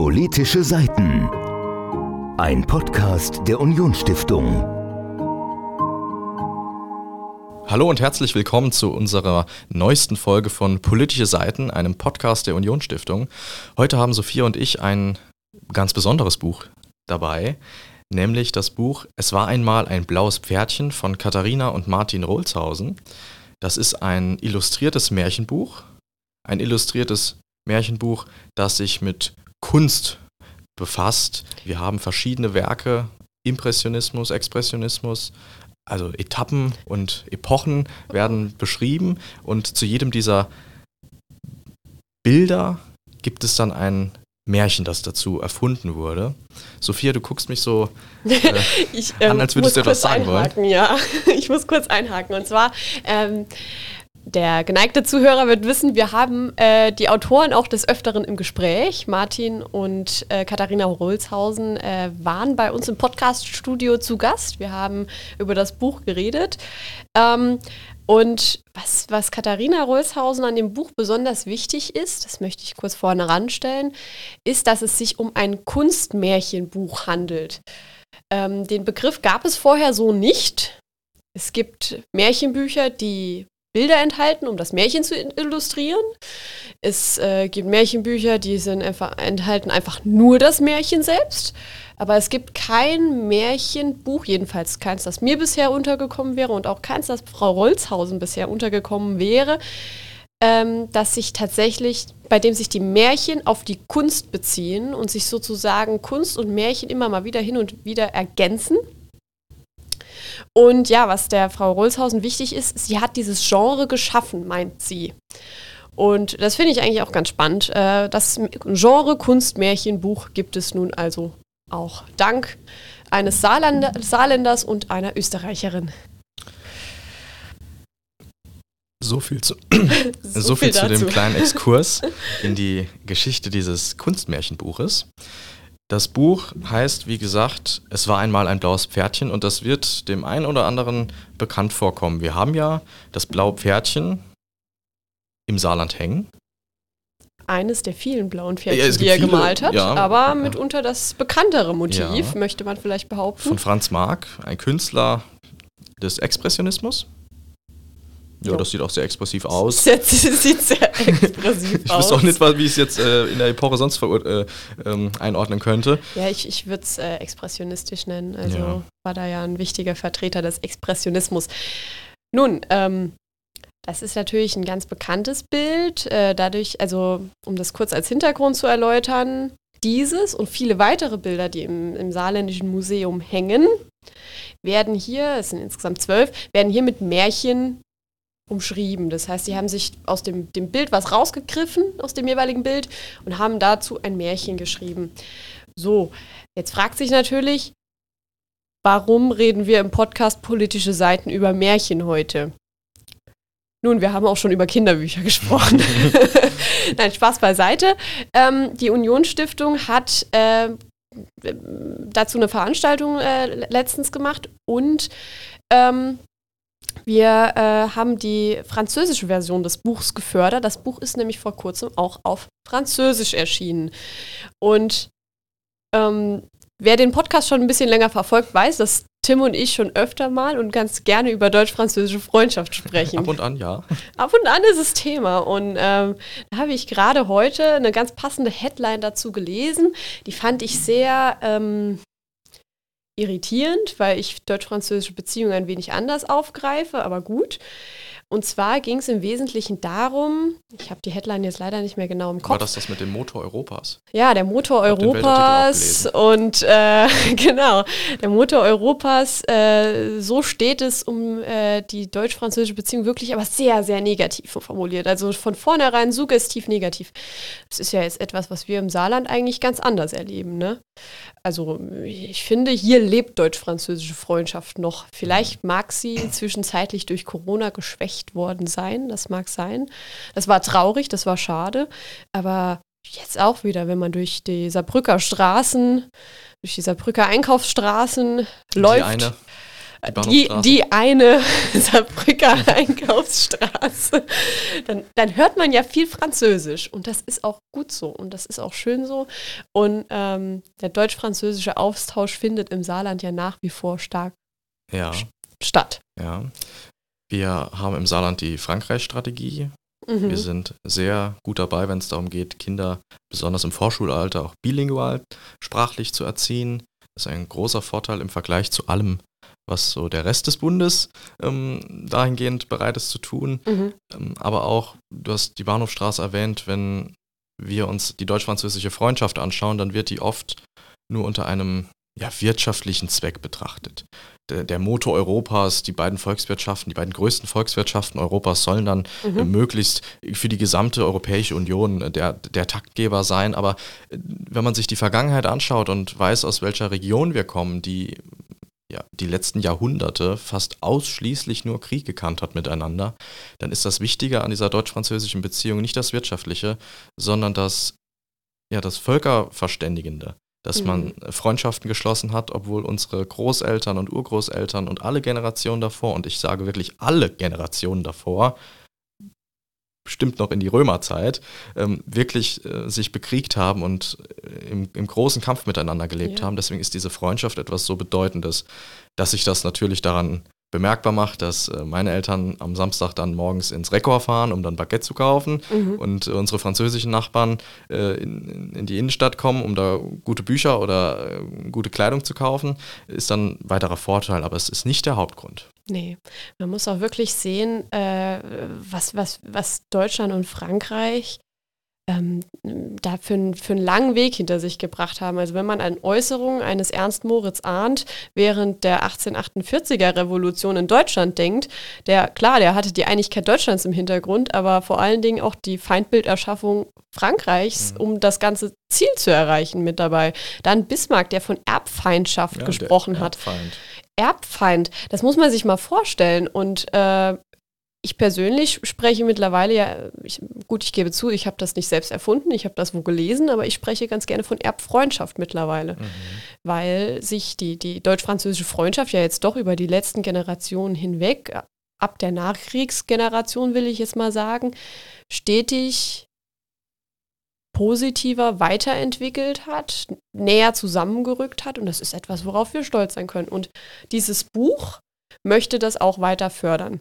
Politische Seiten. Ein Podcast der Unionsstiftung. Hallo und herzlich willkommen zu unserer neuesten Folge von Politische Seiten, einem Podcast der Unionsstiftung. Heute haben Sophia und ich ein ganz besonderes Buch dabei, nämlich das Buch Es war einmal ein blaues Pferdchen von Katharina und Martin Rohlshausen. Das ist ein illustriertes Märchenbuch, ein illustriertes Märchenbuch, das sich mit Kunst befasst. Wir haben verschiedene Werke, Impressionismus, Expressionismus, also Etappen und Epochen werden beschrieben und zu jedem dieser Bilder gibt es dann ein Märchen, das dazu erfunden wurde. Sophia, du guckst mich so äh, ich, ähm, an, als würdest du etwas sagen einhaken, wollen. Ja, ich muss kurz einhaken. Und zwar ähm, der geneigte Zuhörer wird wissen, wir haben äh, die Autoren auch des Öfteren im Gespräch. Martin und äh, Katharina Rohlshausen äh, waren bei uns im Podcast-Studio zu Gast. Wir haben über das Buch geredet. Ähm, und was, was Katharina Rohlshausen an dem Buch besonders wichtig ist, das möchte ich kurz vorne ranstellen, ist, dass es sich um ein Kunstmärchenbuch handelt. Ähm, den Begriff gab es vorher so nicht. Es gibt Märchenbücher, die Bilder enthalten, um das Märchen zu illustrieren. Es äh, gibt Märchenbücher, die sind einfach, enthalten einfach nur das Märchen selbst. Aber es gibt kein Märchenbuch, jedenfalls keins, das mir bisher untergekommen wäre und auch keins, das Frau Rolzhausen bisher untergekommen wäre, ähm, dass sich tatsächlich, bei dem sich die Märchen auf die Kunst beziehen und sich sozusagen Kunst und Märchen immer mal wieder hin und wieder ergänzen. Und ja, was der Frau Rolshausen wichtig ist, sie hat dieses Genre geschaffen, meint sie. Und das finde ich eigentlich auch ganz spannend. Äh, das Genre Kunstmärchenbuch gibt es nun also auch dank eines Saarländer, Saarländers und einer Österreicherin. So viel zu, so, so viel, viel zu dem kleinen Exkurs in die Geschichte dieses Kunstmärchenbuches. Das Buch heißt, wie gesagt, es war einmal ein blaues Pferdchen und das wird dem einen oder anderen bekannt vorkommen. Wir haben ja das blaue Pferdchen im Saarland hängen. Eines der vielen blauen Pferdchen, ja, die er viele, gemalt hat, ja, aber mitunter das bekanntere Motiv, ja. möchte man vielleicht behaupten. Von Franz Marc, ein Künstler des Expressionismus. Ja, das sieht auch sehr expressiv aus. Das sieht sehr expressiv ich aus. Ich wüsste auch nicht, wie ich es jetzt äh, in der Epoche sonst äh, ähm, einordnen könnte. Ja, ich, ich würde es äh, expressionistisch nennen. Also ja. war da ja ein wichtiger Vertreter des Expressionismus. Nun, ähm, das ist natürlich ein ganz bekanntes Bild. Äh, dadurch, also um das kurz als Hintergrund zu erläutern, dieses und viele weitere Bilder, die im, im Saarländischen Museum hängen, werden hier, es sind insgesamt zwölf, werden hier mit Märchen umschrieben. Das heißt, sie haben sich aus dem, dem Bild was rausgegriffen, aus dem jeweiligen Bild, und haben dazu ein Märchen geschrieben. So, jetzt fragt sich natürlich, warum reden wir im Podcast politische Seiten über Märchen heute? Nun, wir haben auch schon über Kinderbücher gesprochen. Nein, Spaß beiseite. Ähm, die Unionsstiftung hat äh, dazu eine Veranstaltung äh, letztens gemacht und ähm, wir äh, haben die französische Version des Buchs gefördert. Das Buch ist nämlich vor kurzem auch auf Französisch erschienen. Und ähm, wer den Podcast schon ein bisschen länger verfolgt, weiß, dass Tim und ich schon öfter mal und ganz gerne über deutsch-französische Freundschaft sprechen. Ab und an, ja. Ab und an ist es Thema. Und ähm, da habe ich gerade heute eine ganz passende Headline dazu gelesen. Die fand ich sehr ähm, irritierend, weil ich deutsch-französische Beziehungen ein wenig anders aufgreife, aber gut. Und zwar ging es im Wesentlichen darum, ich habe die Headline jetzt leider nicht mehr genau im Kopf. War das das mit dem Motor Europas? Ja, der Motor Europas und äh, genau, der Motor Europas, äh, so steht es um äh, die deutsch-französische Beziehung wirklich aber sehr, sehr negativ formuliert. Also von vornherein suggestiv negativ. Das ist ja jetzt etwas, was wir im Saarland eigentlich ganz anders erleben, ne? Also ich finde, hier lebt deutsch-französische Freundschaft noch. Vielleicht mag sie zwischenzeitlich durch Corona geschwächt worden sein. Das mag sein. Das war traurig, das war schade. Aber jetzt auch wieder, wenn man durch die Saarbrücker Straßen, durch die Saarbrücker Einkaufsstraßen die läuft. Eine. die, die eine Saarbrücker Einkaufsstraße, dann, dann hört man ja viel Französisch und das ist auch gut so und das ist auch schön so. Und ähm, der deutsch-französische Austausch findet im Saarland ja nach wie vor stark ja. statt. Ja. Wir haben im Saarland die Frankreich-Strategie. Mhm. Wir sind sehr gut dabei, wenn es darum geht, Kinder besonders im Vorschulalter auch bilingual sprachlich zu erziehen. Das ist ein großer Vorteil im Vergleich zu allem, was so der Rest des Bundes ähm, dahingehend bereit ist zu tun. Mhm. Ähm, aber auch, du hast die Bahnhofstraße erwähnt, wenn wir uns die deutsch-französische Freundschaft anschauen, dann wird die oft nur unter einem ja, wirtschaftlichen Zweck betrachtet. Der, der, Motor Europas, die beiden Volkswirtschaften, die beiden größten Volkswirtschaften Europas sollen dann Mhm. äh, möglichst für die gesamte Europäische Union äh, der, der Taktgeber sein. Aber äh, wenn man sich die Vergangenheit anschaut und weiß, aus welcher Region wir kommen, die ja, die letzten Jahrhunderte fast ausschließlich nur Krieg gekannt hat miteinander, dann ist das Wichtige an dieser deutsch-französischen Beziehung nicht das Wirtschaftliche, sondern das, ja, das Völkerverständigende. Dass man Mhm. Freundschaften geschlossen hat, obwohl unsere Großeltern und Urgroßeltern und alle Generationen davor, und ich sage wirklich alle Generationen davor, bestimmt noch in die Römerzeit, ähm, wirklich äh, sich bekriegt haben und äh, im, im großen Kampf miteinander gelebt Ja. haben. Deswegen ist diese Freundschaft etwas so Bedeutendes, dass sich das natürlich daran bemerkbar macht, dass äh, meine Eltern am Samstag dann morgens ins Rekord fahren, um dann Baguette zu kaufen Mhm. und unsere französischen Nachbarn äh, in, in die Innenstadt kommen, um da gute Bücher oder äh, gute Kleidung zu kaufen, ist dann ein weiterer Vorteil, aber es ist nicht der Hauptgrund. Nee, man muss auch wirklich sehen, was, was, was Deutschland und Frankreich ähm, da für, einen- für einen langen Weg hinter sich gebracht haben. Also wenn man an Äußerungen eines Ernst Moritz Arndt während der 1848er Revolution in Deutschland denkt, der, klar, der hatte die Einigkeit Deutschlands im Hintergrund, aber vor allen Dingen auch die Feindbilderschaffung Frankreichs, Mhm. um das ganze Ziel zu erreichen mit dabei. Dann Bismarck, der von Erbfeindschaft Ja, gesprochen hat. Erbfeind. Erbfeind, das muss man sich mal vorstellen. Und äh, ich persönlich spreche mittlerweile ja, ich, gut, ich gebe zu, ich habe das nicht selbst erfunden, ich habe das wo gelesen, aber ich spreche ganz gerne von Erbfreundschaft mittlerweile, Mhm. weil sich die, die deutsch-französische Freundschaft ja jetzt doch über die letzten Generationen hinweg, ab der Nachkriegsgeneration will ich jetzt mal sagen, stetig positiver weiterentwickelt hat, näher zusammengerückt hat und das ist etwas, worauf wir stolz sein können. Und dieses Buch möchte das auch weiter fördern.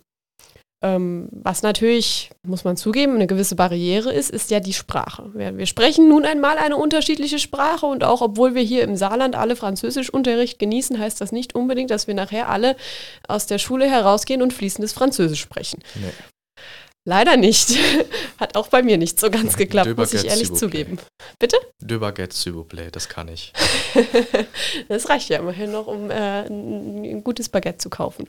Ähm, was natürlich, muss man zugeben, eine gewisse Barriere ist, ist ja die Sprache. Wir, wir sprechen nun einmal eine unterschiedliche Sprache und auch obwohl wir hier im Saarland alle Französischunterricht genießen, heißt das nicht unbedingt, dass wir nachher alle aus der Schule herausgehen und fließendes Französisch sprechen. Nee. Leider nicht. Hat auch bei mir nicht so ganz geklappt, De muss ich ehrlich zugeben. De Baguette, s'il vous plaît, das kann ich. das reicht ja immerhin noch, um äh, ein, gutes Baguette zu kaufen.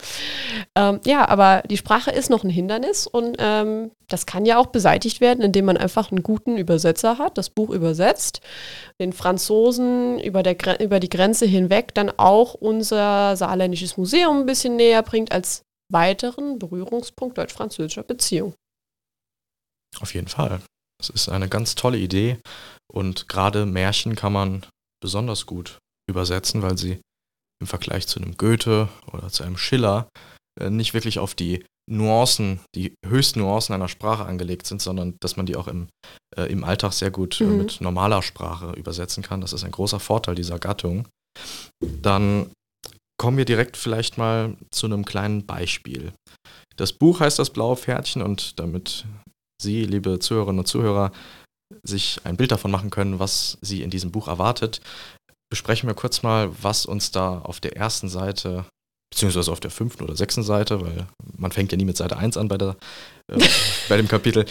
Ähm, ja, aber die Sprache ist noch ein Hindernis und ähm, das kann ja auch beseitigt werden, indem man einfach einen guten Übersetzer hat, das Buch übersetzt, den Franzosen über, der, über die Grenze hinweg dann auch unser saarländisches Museum ein bisschen näher bringt als weiteren Berührungspunkt deutsch-französischer Beziehung. Auf jeden Fall. Es ist eine ganz tolle Idee und gerade Märchen kann man besonders gut übersetzen, weil sie im Vergleich zu einem Goethe oder zu einem Schiller äh, nicht wirklich auf die Nuancen, die höchsten Nuancen einer Sprache angelegt sind, sondern dass man die auch im, äh, im Alltag sehr gut äh, Mhm. mit normaler Sprache übersetzen kann. Das ist ein großer Vorteil dieser Gattung. Dann kommen wir direkt vielleicht mal zu einem kleinen Beispiel. Das Buch heißt Das blaue Pferdchen und damit Sie, liebe Zuhörerinnen und Zuhörer, sich ein Bild davon machen können, was Sie in diesem Buch erwartet, besprechen wir kurz mal, was uns da auf der ersten Seite, beziehungsweise auf der fünften oder sechsten Seite, weil man fängt ja nie mit Seite 1 an bei, der, äh, bei dem Kapitel,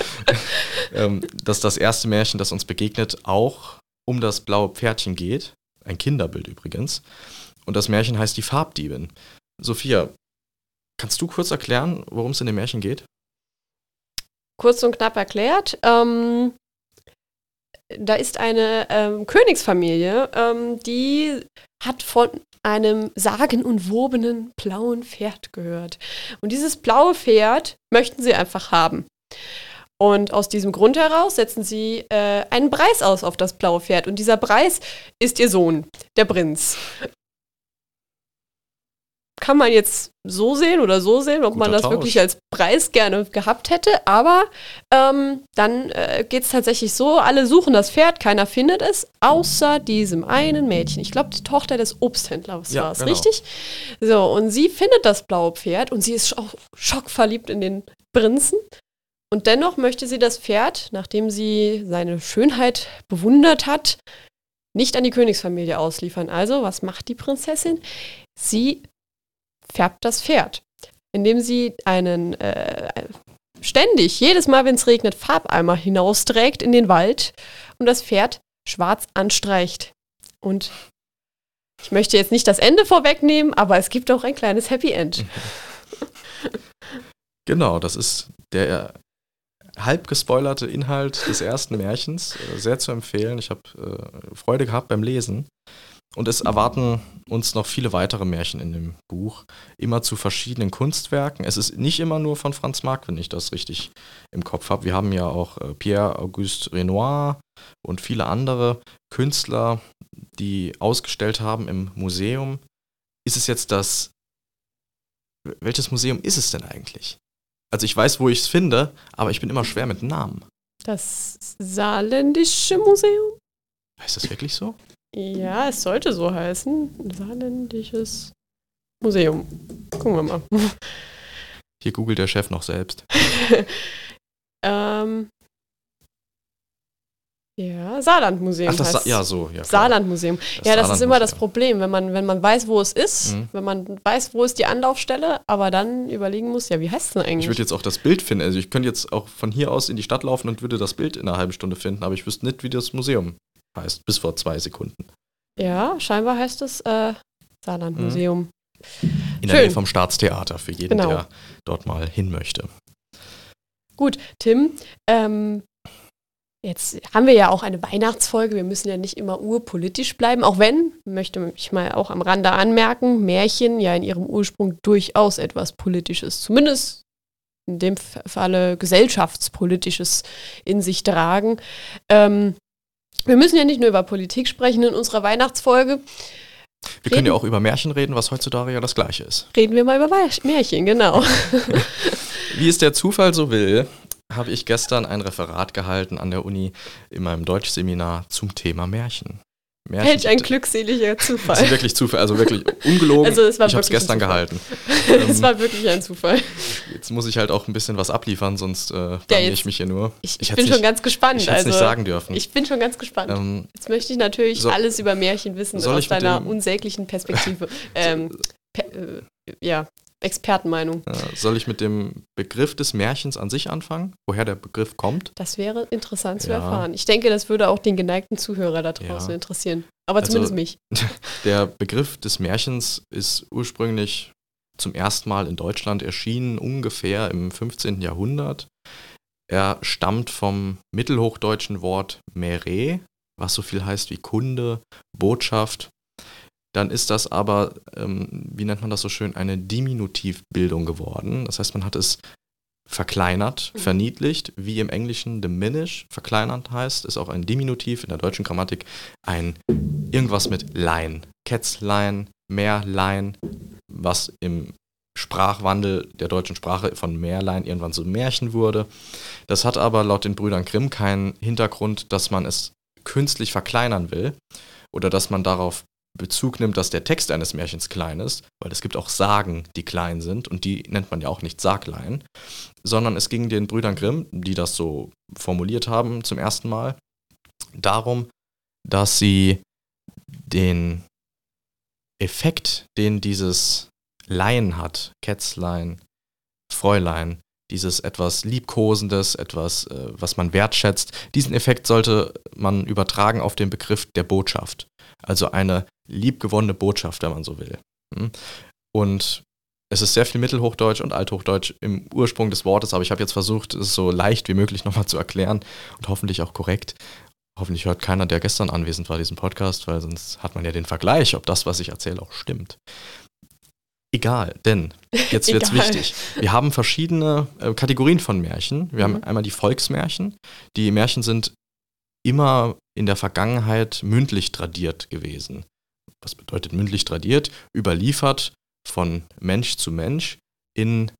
ähm, dass das erste Märchen, das uns begegnet, auch um das blaue Pferdchen geht. Ein Kinderbild übrigens. Und das Märchen heißt Die Farbdiebin. Sophia, kannst du kurz erklären, worum es in dem Märchen geht? Kurz und knapp erklärt. Ähm, da ist eine ähm, Königsfamilie, ähm, die hat von einem sagenumwobenen blauen Pferd gehört. Und dieses blaue Pferd möchten sie einfach haben. Und aus diesem Grund heraus setzen sie äh, einen Preis aus auf das blaue Pferd. Und dieser Preis ist ihr Sohn, der Prinz. Kann man jetzt so sehen oder so sehen, ob Guter man das Tausch. wirklich als Preis gerne gehabt hätte. Aber ähm, dann äh, geht es tatsächlich so, alle suchen das Pferd, keiner findet es, außer diesem einen Mädchen. Ich glaube, die Tochter des Obsthändlers Ja, war es, genau. richtig? So, und sie findet das blaue Pferd und sie ist auch schockverliebt in den Prinzen. Und dennoch möchte sie das Pferd, nachdem sie seine Schönheit bewundert hat, nicht an die Königsfamilie ausliefern. Also, was macht die Prinzessin? Sie färbt das Pferd, indem sie einen äh, ständig, jedes Mal, wenn es regnet, Farbeimer hinausträgt in den Wald und das Pferd schwarz anstreicht. Und ich möchte jetzt nicht das Ende vorwegnehmen, aber es gibt auch ein kleines Happy End. Genau, das ist der halb gespoilerte Inhalt des ersten Märchens. Äh, Sehr zu empfehlen. Ich habe äh, Freude gehabt beim Lesen. Und es erwarten uns noch viele weitere Märchen in dem Buch, immer zu verschiedenen Kunstwerken. Es ist nicht immer nur von Franz Marc, wenn ich das richtig im Kopf habe. Wir haben ja auch äh, Pierre-Auguste Renoir und viele andere Künstler, die ausgestellt haben im Museum. Ist es jetzt das. Welches Museum ist es denn eigentlich? Also ich weiß, wo ich es finde, aber ich bin immer schwer mit Namen. Das Saarländische Museum? Heißt das wirklich so? Ja, es sollte so heißen. Saarländisches Museum. Gucken wir mal. Hier googelt der Chef noch selbst. ähm, ja, Saarlandmuseum Ach, das Sa heißt ja so, ja. klar. Saarlandmuseum. Ja, das ist immer das. Problem, wenn man, wenn man weiß, wo es ist, Mhm. wenn man weiß, wo ist die Anlaufstelle, aber dann überlegen muss, ja, wie heißt es denn Ich eigentlich? würde jetzt auch das Bild finden. Also ich könnte jetzt auch von hier aus in die Stadt laufen und würde das Bild in einer halben Stunde finden, aber ich wüsste nicht, wie das Museum heißt, bis vor zwei Sekunden. ja, scheinbar heißt es äh, Saarlandmuseum. In der Schön. Nähe vom Staatstheater, für jeden, Genau. der dort mal hin möchte. Gut, Tim, ähm, jetzt haben wir ja auch eine Weihnachtsfolge. Wir müssen ja nicht immer urpolitisch bleiben, auch wenn, möchte ich mal auch am Rande anmerken, Märchen ja in ihrem Ursprung durchaus etwas Politisches, zumindest in dem Falle gesellschaftspolitisches in sich tragen. Ähm, wir müssen ja nicht nur über Politik sprechen in unserer Weihnachtsfolge. Wir können ja Reden- auch über Märchen reden, was heutzutage ja das gleiche ist. Reden wir mal über Märchen, genau. Wie es der Zufall so will, habe ich gestern ein Referat gehalten an der Uni in meinem Deutschseminar zum Thema Märchen. Märchen Welch ein glückseliger Das ist Zufall. wirklich Zufall, also wirklich ungelogen. Also es war ich habe es gestern Zufall. gehalten. Es war wirklich ein Zufall. Jetzt muss ich halt auch ein bisschen was abliefern, sonst äh, jetzt- ich mich hier nur. Ich, Ich ich bin schon nicht- ganz gespannt. Ich hätte es also, nicht sagen dürfen. Ich bin schon ganz gespannt. ähm, Jetzt möchte ich natürlich soll- alles über Märchen wissen aus deiner unsäglichen Perspektive. ähm, pe äh, ja, Expertenmeinung. äh, soll ich mit dem Begriff des Märchens an sich anfangen? Woher der Begriff kommt? Das wäre interessant zu Ja. erfahren. Ich denke, das würde auch den geneigten Zuhörer da draußen Ja. interessieren. Aber Also- zumindest mich. Der Begriff des Märchens ist ursprünglich zum ersten Mal in Deutschland erschienen, ungefähr im 15. Jahrhundert. Er stammt vom mittelhochdeutschen Wort mere, was so viel heißt wie Kunde, Botschaft. Dann ist das aber, ähm, wie nennt man das so schön, eine Diminutivbildung geworden. Das heißt, man hat es verkleinert, Mhm. verniedlicht, wie im Englischen diminish, verkleinert heißt, ist auch ein Diminutiv in der deutschen Grammatik ein irgendwas mit Lein. Kätzlein, Meerlein, was im Sprachwandel der deutschen Sprache von Meerlein irgendwann zu Märchen wurde. Das hat aber laut den Brüdern Grimm keinen Hintergrund, dass man es künstlich verkleinern will oder dass man darauf Bezug nimmt, dass der Text eines Märchens klein ist, weil es gibt auch Sagen, die klein sind und die nennt man ja auch nicht Saglein, sondern es ging den Brüdern Grimm, die das so formuliert haben zum ersten Mal, darum, dass sie den Effekt, den dieses Laien hat, Kätzlein, Fräulein, dieses etwas Liebkosendes, etwas, äh, was man wertschätzt, diesen Effekt sollte man übertragen auf den Begriff der Botschaft. Also eine liebgewonnene Botschaft, wenn man so will. Hm? Und es ist sehr viel Mittelhochdeutsch und Althochdeutsch im Ursprung des Wortes, aber ich habe jetzt versucht, es so leicht wie möglich nochmal zu erklären und hoffentlich auch korrekt. Hoffentlich hört keiner, der gestern anwesend war, diesen Podcast, weil sonst hat man ja den Vergleich, ob das, was ich erzähle, auch stimmt. Egal, denn jetzt wird's Egal. wichtig. Wir haben verschiedene äh, Kategorien von Märchen. Wir Mhm. haben einmal die Volksmärchen. Die Märchen sind immer in der Vergangenheit mündlich tradiert gewesen. Was bedeutet mündlich tradiert? Überliefert von Mensch zu Mensch in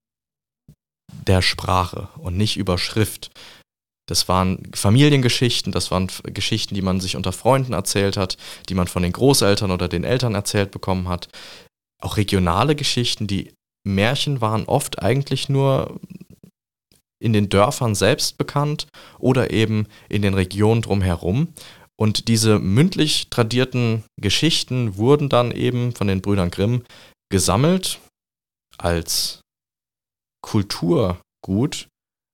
der Sprache und nicht über Schrift. Das waren Familiengeschichten, das waren Geschichten, die man sich unter Freunden erzählt hat, die man von den Großeltern oder den Eltern erzählt bekommen hat. Auch regionale Geschichten, die Märchen waren oft eigentlich nur in den Dörfern selbst bekannt oder eben in den Regionen drumherum. Und diese mündlich tradierten Geschichten wurden dann eben von den Brüdern Grimm gesammelt als Kulturgut,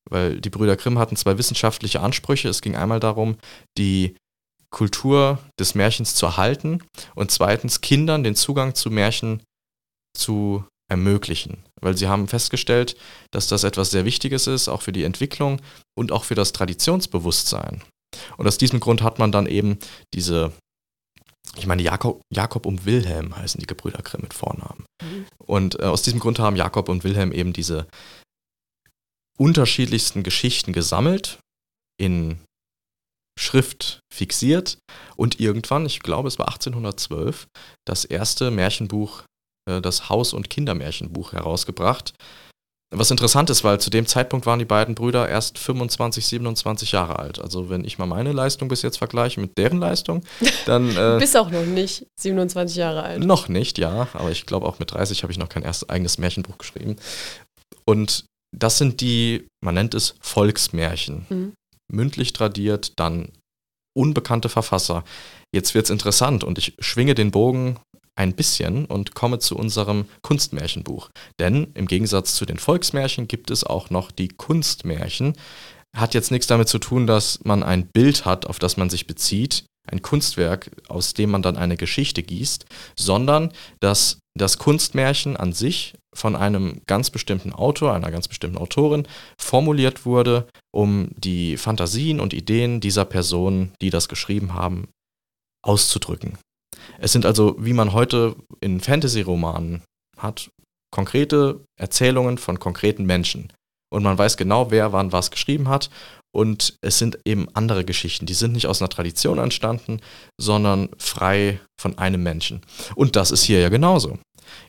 weil die Brüder Grimm hatten zwei wissenschaftliche Ansprüche. Es ging einmal darum, die Kultur des Märchens zu erhalten und zweitens Kindern den Zugang zu Märchen zu ermöglichen, weil sie haben festgestellt, dass das etwas sehr Wichtiges ist, auch für die Entwicklung und auch für das Traditionsbewusstsein. Und aus diesem Grund hat man dann eben diese, ich meine, Jakob, Jakob und Wilhelm heißen die Gebrüder Grimm mit Vornamen. Mhm. Und äh, aus diesem Grund haben Jakob und Wilhelm eben diese unterschiedlichsten Geschichten gesammelt, in Schrift fixiert und irgendwann, ich glaube es war 1812, das erste Märchenbuch, das Haus- und Kindermärchenbuch herausgebracht. Was interessant ist, weil zu dem Zeitpunkt waren die beiden Brüder erst 25, 27 Jahre alt. Also wenn ich mal meine Leistung bis jetzt vergleiche mit deren Leistung, dann... Äh, du bist auch noch nicht 27 Jahre alt. Noch nicht, ja. Aber ich glaube auch mit 30 habe ich noch kein erstes eigenes Märchenbuch geschrieben. Und das sind die, man nennt es Volksmärchen. Mhm. Mündlich tradiert, dann unbekannte Verfasser. Jetzt wird es interessant und ich schwinge den Bogen ein bisschen und komme zu unserem Kunstmärchenbuch. Denn im Gegensatz zu den Volksmärchen gibt es auch noch die Kunstmärchen. Hat jetzt nichts damit zu tun, dass man ein Bild hat, auf das man sich bezieht, ein Kunstwerk, aus dem man dann eine Geschichte gießt, sondern dass das Kunstmärchen an sich von einem ganz bestimmten Autor, einer ganz bestimmten Autorin formuliert wurde, um die Fantasien und Ideen dieser Personen, die das geschrieben haben, auszudrücken. Es sind also, wie man heute in Fantasy-Romanen hat, konkrete Erzählungen von konkreten Menschen. Und man weiß genau, wer wann was geschrieben hat. Und es sind eben andere Geschichten. Die sind nicht aus einer Tradition entstanden, sondern frei von einem Menschen. Und das ist hier ja genauso.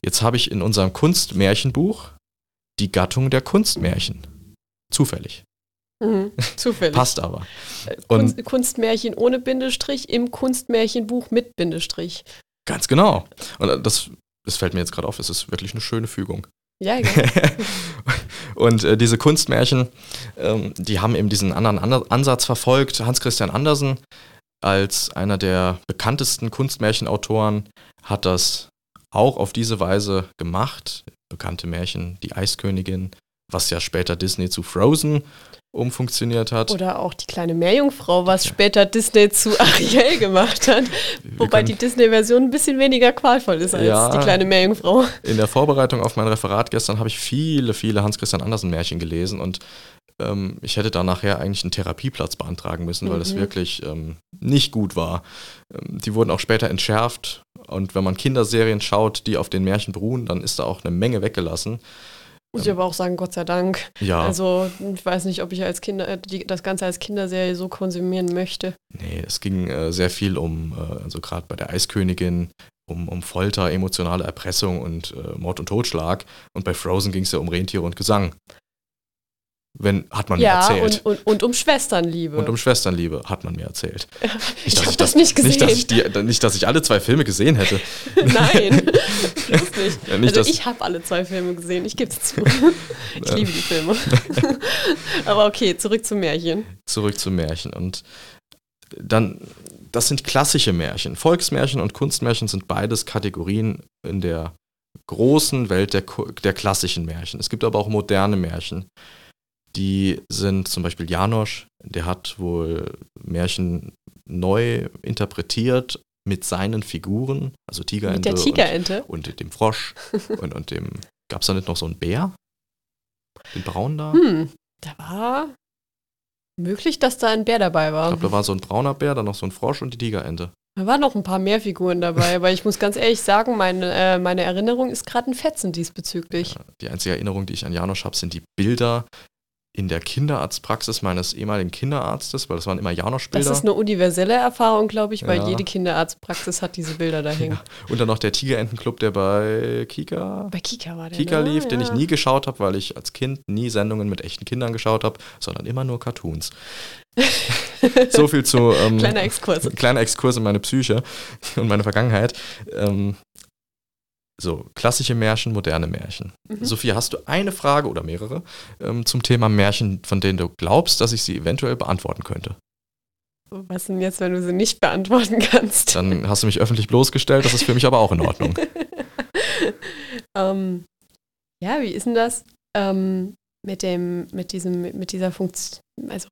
Jetzt habe ich in unserem Kunstmärchenbuch die Gattung der Kunstmärchen. Zufällig. Mhm, zufällig. Passt aber. Äh, Kunst, Kunstmärchen ohne Bindestrich im Kunstmärchenbuch mit Bindestrich. Ganz genau. Und äh, das, das fällt mir jetzt gerade auf, es ist wirklich eine schöne Fügung. Ja, genau. und äh, diese Kunstmärchen, ähm, die haben eben diesen anderen Ansatz verfolgt. Hans Christian Andersen als einer der bekanntesten Kunstmärchenautoren hat das auch auf diese Weise gemacht. Bekannte Märchen, die Eiskönigin, was ja später Disney zu Frozen umfunktioniert hat. Oder auch die kleine Meerjungfrau, was ja. später Disney zu Ariel gemacht hat. Wobei die Disney-Version ein bisschen weniger qualvoll ist als ja, die kleine Meerjungfrau. In der Vorbereitung auf mein Referat gestern habe ich viele, viele Hans-Christian Andersen-Märchen gelesen und ähm, ich hätte da nachher eigentlich einen Therapieplatz beantragen müssen, weil mhm. es wirklich ähm, nicht gut war. Ähm, die wurden auch später entschärft und wenn man Kinderserien schaut, die auf den Märchen beruhen, dann ist da auch eine Menge weggelassen. Muss ich aber auch sagen, Gott sei Dank. Ja. Also ich weiß nicht, ob ich als Kinder, äh, die, das Ganze als Kinderserie so konsumieren möchte. Nee, es ging äh, sehr viel um, äh, also gerade bei der Eiskönigin, um, um Folter, emotionale Erpressung und äh, Mord und Totschlag. Und bei Frozen ging es ja um Rentiere und Gesang wenn, hat man ja, mir erzählt. Und, und, und, um Schwesternliebe. Und um Schwesternliebe hat man mir erzählt. Nicht, ich habe das nicht gesehen. Nicht dass ich, die, nicht, dass ich alle zwei Filme gesehen hätte. Nein, nicht. Ja, nicht also ich habe alle zwei Filme gesehen, ich gebe es zu. Ich liebe die Filme. Aber okay, zurück zum Märchen. Zurück zum Märchen. Und dann, das sind klassische Märchen. Volksmärchen und Kunstmärchen sind beides Kategorien in der großen Welt der, der klassischen Märchen. Es gibt aber auch moderne Märchen die sind zum Beispiel Janosch, der hat wohl Märchen neu interpretiert mit seinen Figuren, also Tigerente. Mit der Tigerente. Und, und dem Frosch und, und dem, gab es da nicht noch so einen Bär? Den braunen da? Hm, da war möglich, dass da ein Bär dabei war. Ich glaube, da war so ein brauner Bär, dann noch so ein Frosch und die Tigerente. Da waren noch ein paar mehr Figuren dabei, aber ich muss ganz ehrlich sagen, meine, äh, meine Erinnerung ist gerade ein Fetzen diesbezüglich. Ja, die einzige Erinnerung, die ich an Janosch habe, sind die Bilder, in der Kinderarztpraxis meines ehemaligen Kinderarztes, weil das waren immer Janosch-Bilder. Das ist eine universelle Erfahrung, glaube ich, weil ja. jede Kinderarztpraxis hat diese Bilder da hängen. Ja. Und dann noch der Tigerentenclub, der bei Kika, bei Kika, war der, Kika ne? lief, ja. den ich nie geschaut habe, weil ich als Kind nie Sendungen mit echten Kindern geschaut habe, sondern immer nur Cartoons. so viel zu ähm, kleiner Exkurs. Kleiner Exkurs in meine Psyche und meine Vergangenheit. Ähm, so, klassische Märchen, moderne Märchen. Mhm. Sophie, hast du eine Frage oder mehrere ähm, zum Thema Märchen, von denen du glaubst, dass ich sie eventuell beantworten könnte? Was denn jetzt, wenn du sie nicht beantworten kannst? Dann hast du mich öffentlich bloßgestellt, das ist für mich aber auch in Ordnung. ähm, ja, wie ist denn das ähm, mit dem, mit diesem, mit dieser Funktion, also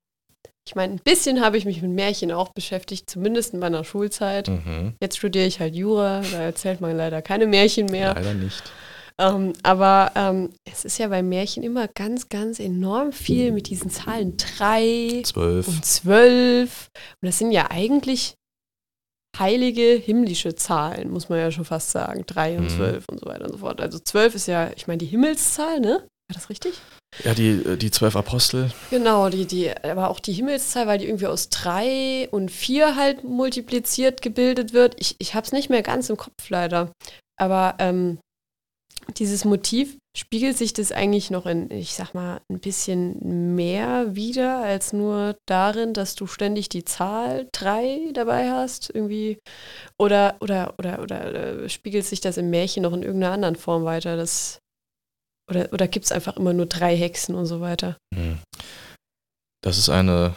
ich meine, ein bisschen habe ich mich mit Märchen auch beschäftigt, zumindest in meiner Schulzeit. Mhm. Jetzt studiere ich halt Jura, da erzählt man leider keine Märchen mehr. Leider nicht. Ähm, aber ähm, es ist ja bei Märchen immer ganz, ganz enorm viel mit diesen Zahlen 3 12. und 12. Und das sind ja eigentlich heilige himmlische Zahlen, muss man ja schon fast sagen. 3 und mhm. 12 und so weiter und so fort. Also 12 ist ja, ich meine, die Himmelszahl, ne? War das richtig? Ja, die, äh, die zwölf Apostel. Genau, die, die, aber auch die Himmelszahl, weil die irgendwie aus drei und vier halt multipliziert gebildet wird. Ich, ich habe es nicht mehr ganz im Kopf leider. Aber ähm, dieses Motiv spiegelt sich das eigentlich noch in, ich sag mal, ein bisschen mehr wieder als nur darin, dass du ständig die Zahl drei dabei hast, irgendwie. Oder, oder, oder, oder äh, spiegelt sich das im Märchen noch in irgendeiner anderen Form weiter? Das oder, oder gibt es einfach immer nur drei Hexen und so weiter? Hm. Das ist eine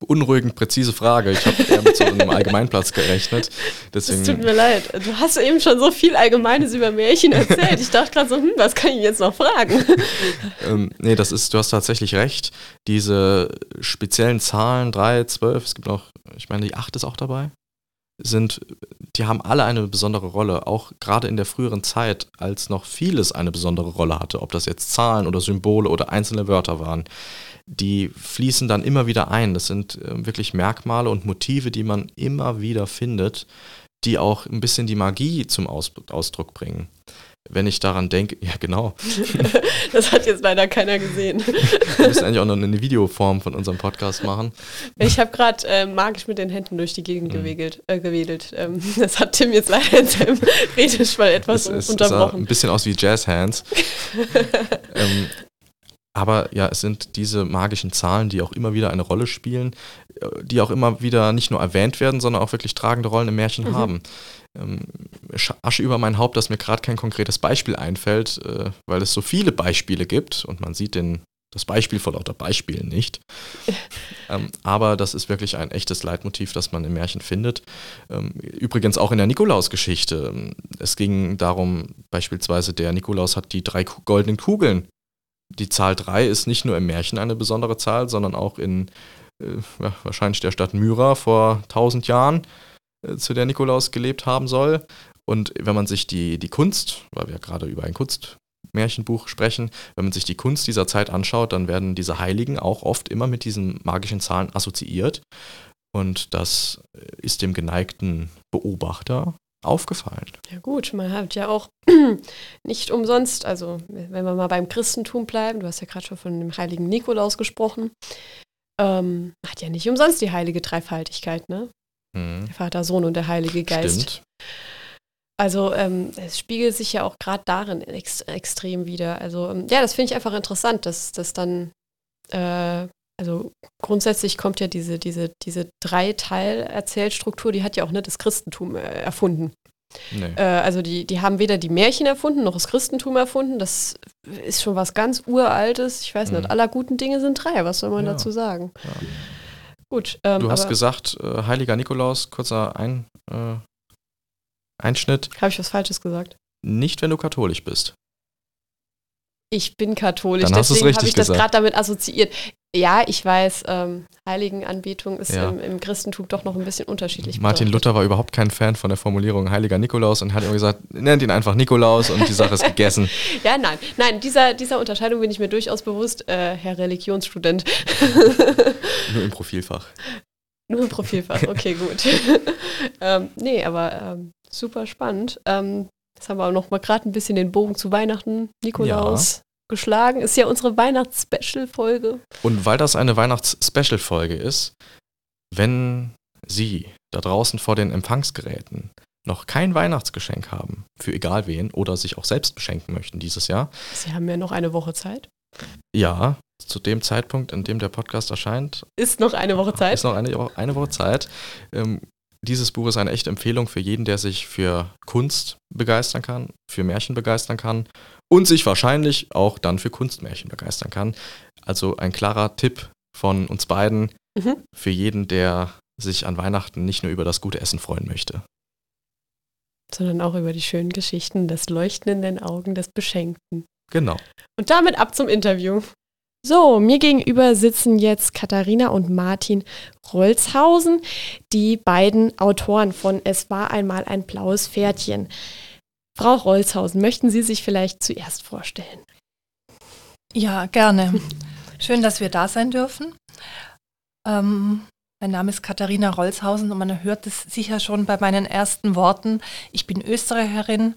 beunruhigend präzise Frage. Ich habe eher mit so einem Allgemeinplatz gerechnet. Deswegen es tut mir leid. Du hast eben schon so viel Allgemeines über Märchen erzählt. Ich dachte gerade so, hm, was kann ich jetzt noch fragen? ähm, nee, das ist, du hast tatsächlich recht. Diese speziellen Zahlen, 3, 12, es gibt noch, ich meine, die 8 ist auch dabei sind, die haben alle eine besondere Rolle, auch gerade in der früheren Zeit, als noch vieles eine besondere Rolle hatte, ob das jetzt Zahlen oder Symbole oder einzelne Wörter waren. Die fließen dann immer wieder ein. Das sind äh, wirklich Merkmale und Motive, die man immer wieder findet, die auch ein bisschen die Magie zum Aus Ausdruck bringen wenn ich daran denke, ja genau. das hat jetzt leider keiner gesehen. Wir müssen eigentlich auch noch eine Videoform von unserem Podcast machen. Ich habe gerade äh, magisch mit den Händen durch die Gegend mhm. gewedelt. Äh, gewedelt. Ähm, das hat Tim jetzt leider in seinem Redeschwall etwas es, es unterbrochen. Sah ein bisschen aus wie Jazzhands. ähm, aber ja, es sind diese magischen Zahlen, die auch immer wieder eine Rolle spielen, äh, die auch immer wieder nicht nur erwähnt werden, sondern auch wirklich tragende Rollen im Märchen mhm. haben Asche über mein Haupt, dass mir gerade kein konkretes Beispiel einfällt, äh, weil es so viele Beispiele gibt und man sieht den, das Beispiel vor lauter Beispielen nicht. ähm, aber das ist wirklich ein echtes Leitmotiv, das man im Märchen findet. Ähm, übrigens auch in der Nikolaus-Geschichte. Es ging darum, beispielsweise der Nikolaus hat die drei goldenen Kugeln. Die Zahl 3 ist nicht nur im Märchen eine besondere Zahl, sondern auch in äh, wahrscheinlich der Stadt Myra vor tausend Jahren zu der Nikolaus gelebt haben soll. Und wenn man sich die, die Kunst, weil wir gerade über ein Kunstmärchenbuch sprechen, wenn man sich die Kunst dieser Zeit anschaut, dann werden diese Heiligen auch oft immer mit diesen magischen Zahlen assoziiert. Und das ist dem geneigten Beobachter aufgefallen. Ja gut, man hat ja auch nicht umsonst, also wenn wir mal beim Christentum bleiben, du hast ja gerade schon von dem heiligen Nikolaus gesprochen, ähm, hat ja nicht umsonst die heilige Dreifaltigkeit, ne? Mhm. Der Vater, Sohn und der Heilige Geist. Stimmt. Also ähm, es spiegelt sich ja auch gerade darin ex extrem wieder. Also ähm, ja, das finde ich einfach interessant, dass das dann, äh, also grundsätzlich kommt ja diese, diese, diese Dreiteil-Erzählstruktur, die hat ja auch nicht das Christentum äh, erfunden. Nee. Äh, also die, die haben weder die Märchen erfunden, noch das Christentum erfunden. Das ist schon was ganz Uraltes. Ich weiß mhm. nicht, aller guten Dinge sind drei. Was soll man ja. dazu sagen? Ja. Gut. Ähm, du hast gesagt, äh, Heiliger Nikolaus, kurzer Ein, äh, Einschnitt. Habe ich was Falsches gesagt? Nicht, wenn du katholisch bist. Ich bin katholisch, Dann deswegen habe ich das gerade damit assoziiert. Ja, ich weiß, ähm, Heiligenanbetung ist ja. im, im, Christentum doch noch ein bisschen unterschiedlich. Martin betrachtet. Luther war überhaupt kein Fan von der Formulierung Heiliger Nikolaus und hat immer gesagt, nennt ihn einfach Nikolaus und die Sache ist gegessen. ja, nein, nein, dieser, dieser Unterscheidung bin ich mir durchaus bewusst, äh, Herr Religionsstudent. Nur im Profilfach. Nur im Profilfach, okay, gut. ähm, nee, aber ähm, super spannend. Ähm, jetzt haben wir noch mal gerade ein bisschen den Bogen zu Weihnachten, Nikolaus, geschlagen. Ist ja unsere Weihnachts-Special-Folge. Und weil das eine Weihnachts-Special-Folge ist, wenn Sie da draußen vor den Empfangsgeräten noch kein Weihnachtsgeschenk haben, für egal wen, oder sich auch selbst beschenken möchten dieses Jahr. Sie haben ja noch eine Woche Zeit. Ja, zu dem Zeitpunkt, in dem der Podcast erscheint. Ist noch eine Woche Zeit. Ist noch eine, eine Woche Zeit. Ähm, dieses Buch ist eine echte Empfehlung für jeden, der sich für Kunst begeistern kann, für Märchen begeistern kann und sich wahrscheinlich auch dann für Kunstmärchen begeistern kann. Also ein klarer Tipp von uns beiden mhm. für jeden, der sich an Weihnachten nicht nur über das gute Essen freuen möchte. Sondern auch über die schönen Geschichten, das Leuchten in den Augen des Beschenkten. Genau. Und damit ab zum Interview. So, mir gegenüber sitzen jetzt Katharina und Martin Rolzhausen, die beiden Autoren von Es war einmal ein blaues Pferdchen. Frau Rolzhausen, möchten Sie sich vielleicht zuerst vorstellen? Ja, gerne. Schön, dass wir da sein dürfen. Ähm, mein Name ist Katharina Rolzhausen und man hört es sicher schon bei meinen ersten Worten. Ich bin Österreicherin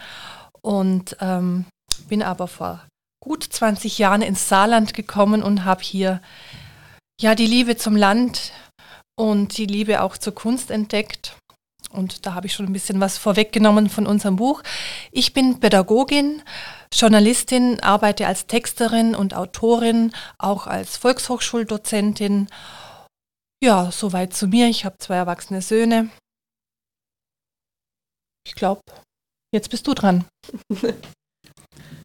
und ähm, bin aber vor gut 20 Jahren ins Saarland gekommen und habe hier ja die Liebe zum Land und die Liebe auch zur Kunst entdeckt. Und da habe ich schon ein bisschen was vorweggenommen von unserem Buch. Ich bin Pädagogin, Journalistin, arbeite als Texterin und Autorin, auch als Volkshochschuldozentin. Ja, soweit zu mir. Ich habe zwei erwachsene Söhne. Ich glaube, jetzt bist du dran.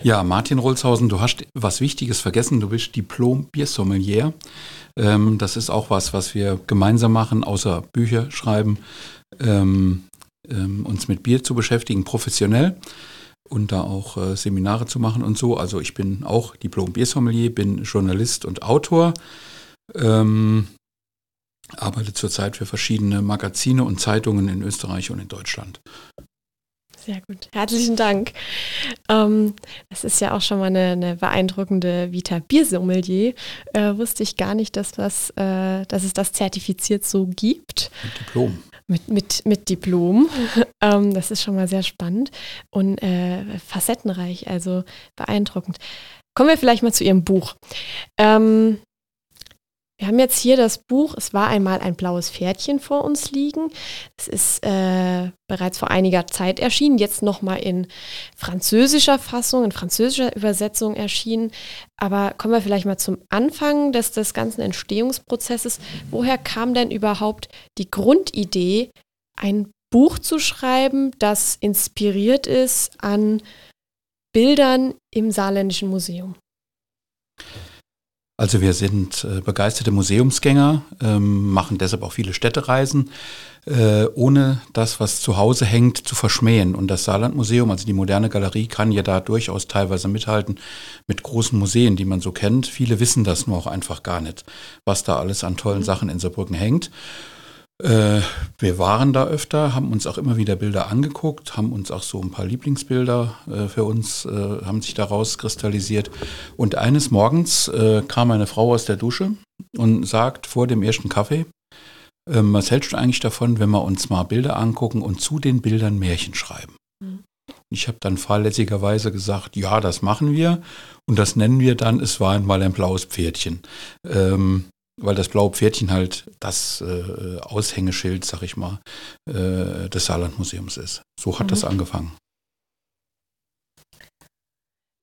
Ja, Martin Rolzhausen, du hast was Wichtiges vergessen. Du bist Diplom-Biersommelier. Ähm, das ist auch was, was wir gemeinsam machen, außer Bücher schreiben, ähm, ähm, uns mit Bier zu beschäftigen, professionell und da auch äh, Seminare zu machen und so. Also ich bin auch Diplom-Biersommelier, bin Journalist und Autor. Ähm, arbeite zurzeit für verschiedene Magazine und Zeitungen in Österreich und in Deutschland. Sehr gut. Herzlichen Dank. Ähm, das ist ja auch schon mal eine, eine beeindruckende Vita Biersommelier. Äh, wusste ich gar nicht, dass, das, äh, dass es das zertifiziert so gibt. Mit Diplom. Mit, mit, mit Diplom. ähm, das ist schon mal sehr spannend und äh, facettenreich, also beeindruckend. Kommen wir vielleicht mal zu Ihrem Buch. Ähm, wir haben jetzt hier das Buch Es war einmal ein blaues Pferdchen vor uns liegen. Es ist äh, bereits vor einiger Zeit erschienen, jetzt nochmal in französischer Fassung, in französischer Übersetzung erschienen. Aber kommen wir vielleicht mal zum Anfang des, des ganzen Entstehungsprozesses. Woher kam denn überhaupt die Grundidee, ein Buch zu schreiben, das inspiriert ist an Bildern im Saarländischen Museum? Also wir sind äh, begeisterte Museumsgänger, ähm, machen deshalb auch viele Städtereisen, äh, ohne das, was zu Hause hängt, zu verschmähen. Und das Saarlandmuseum, also die moderne Galerie, kann ja da durchaus teilweise mithalten mit großen Museen, die man so kennt. Viele wissen das nur auch einfach gar nicht, was da alles an tollen Sachen in Saarbrücken hängt. Äh, wir waren da öfter, haben uns auch immer wieder Bilder angeguckt, haben uns auch so ein paar Lieblingsbilder äh, für uns, äh, haben sich daraus kristallisiert. Und eines Morgens äh, kam eine Frau aus der Dusche und sagt vor dem ersten Kaffee, ähm, was hältst du eigentlich davon, wenn wir uns mal Bilder angucken und zu den Bildern Märchen schreiben? Mhm. Ich habe dann fahrlässigerweise gesagt, ja, das machen wir. Und das nennen wir dann, es war einmal ein blaues Pferdchen. Ähm, weil das blaue Pferdchen halt das äh, Aushängeschild, sag ich mal, äh, des Saarlandmuseums ist. So hat mhm. das angefangen.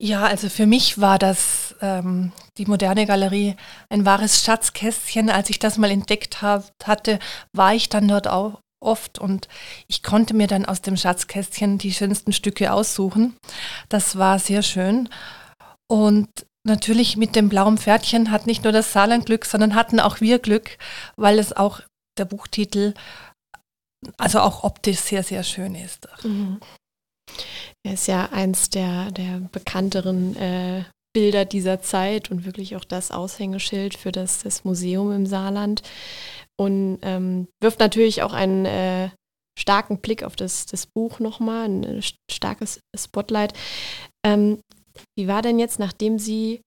Ja, also für mich war das ähm, die moderne Galerie ein wahres Schatzkästchen. Als ich das mal entdeckt hab, hatte, war ich dann dort auch oft und ich konnte mir dann aus dem Schatzkästchen die schönsten Stücke aussuchen. Das war sehr schön. Und natürlich mit dem blauen Pferdchen hat nicht nur das Saarland Glück, sondern hatten auch wir Glück, weil es auch der Buchtitel, also auch optisch sehr, sehr schön ist. Mhm. Er ist ja eins der, der bekannteren äh, Bilder dieser Zeit und wirklich auch das Aushängeschild für das, das Museum im Saarland. Und ähm, wirft natürlich auch einen äh, starken Blick auf das, das Buch nochmal, ein äh, starkes Spotlight. Ähm, wie war denn jetzt, nachdem Sie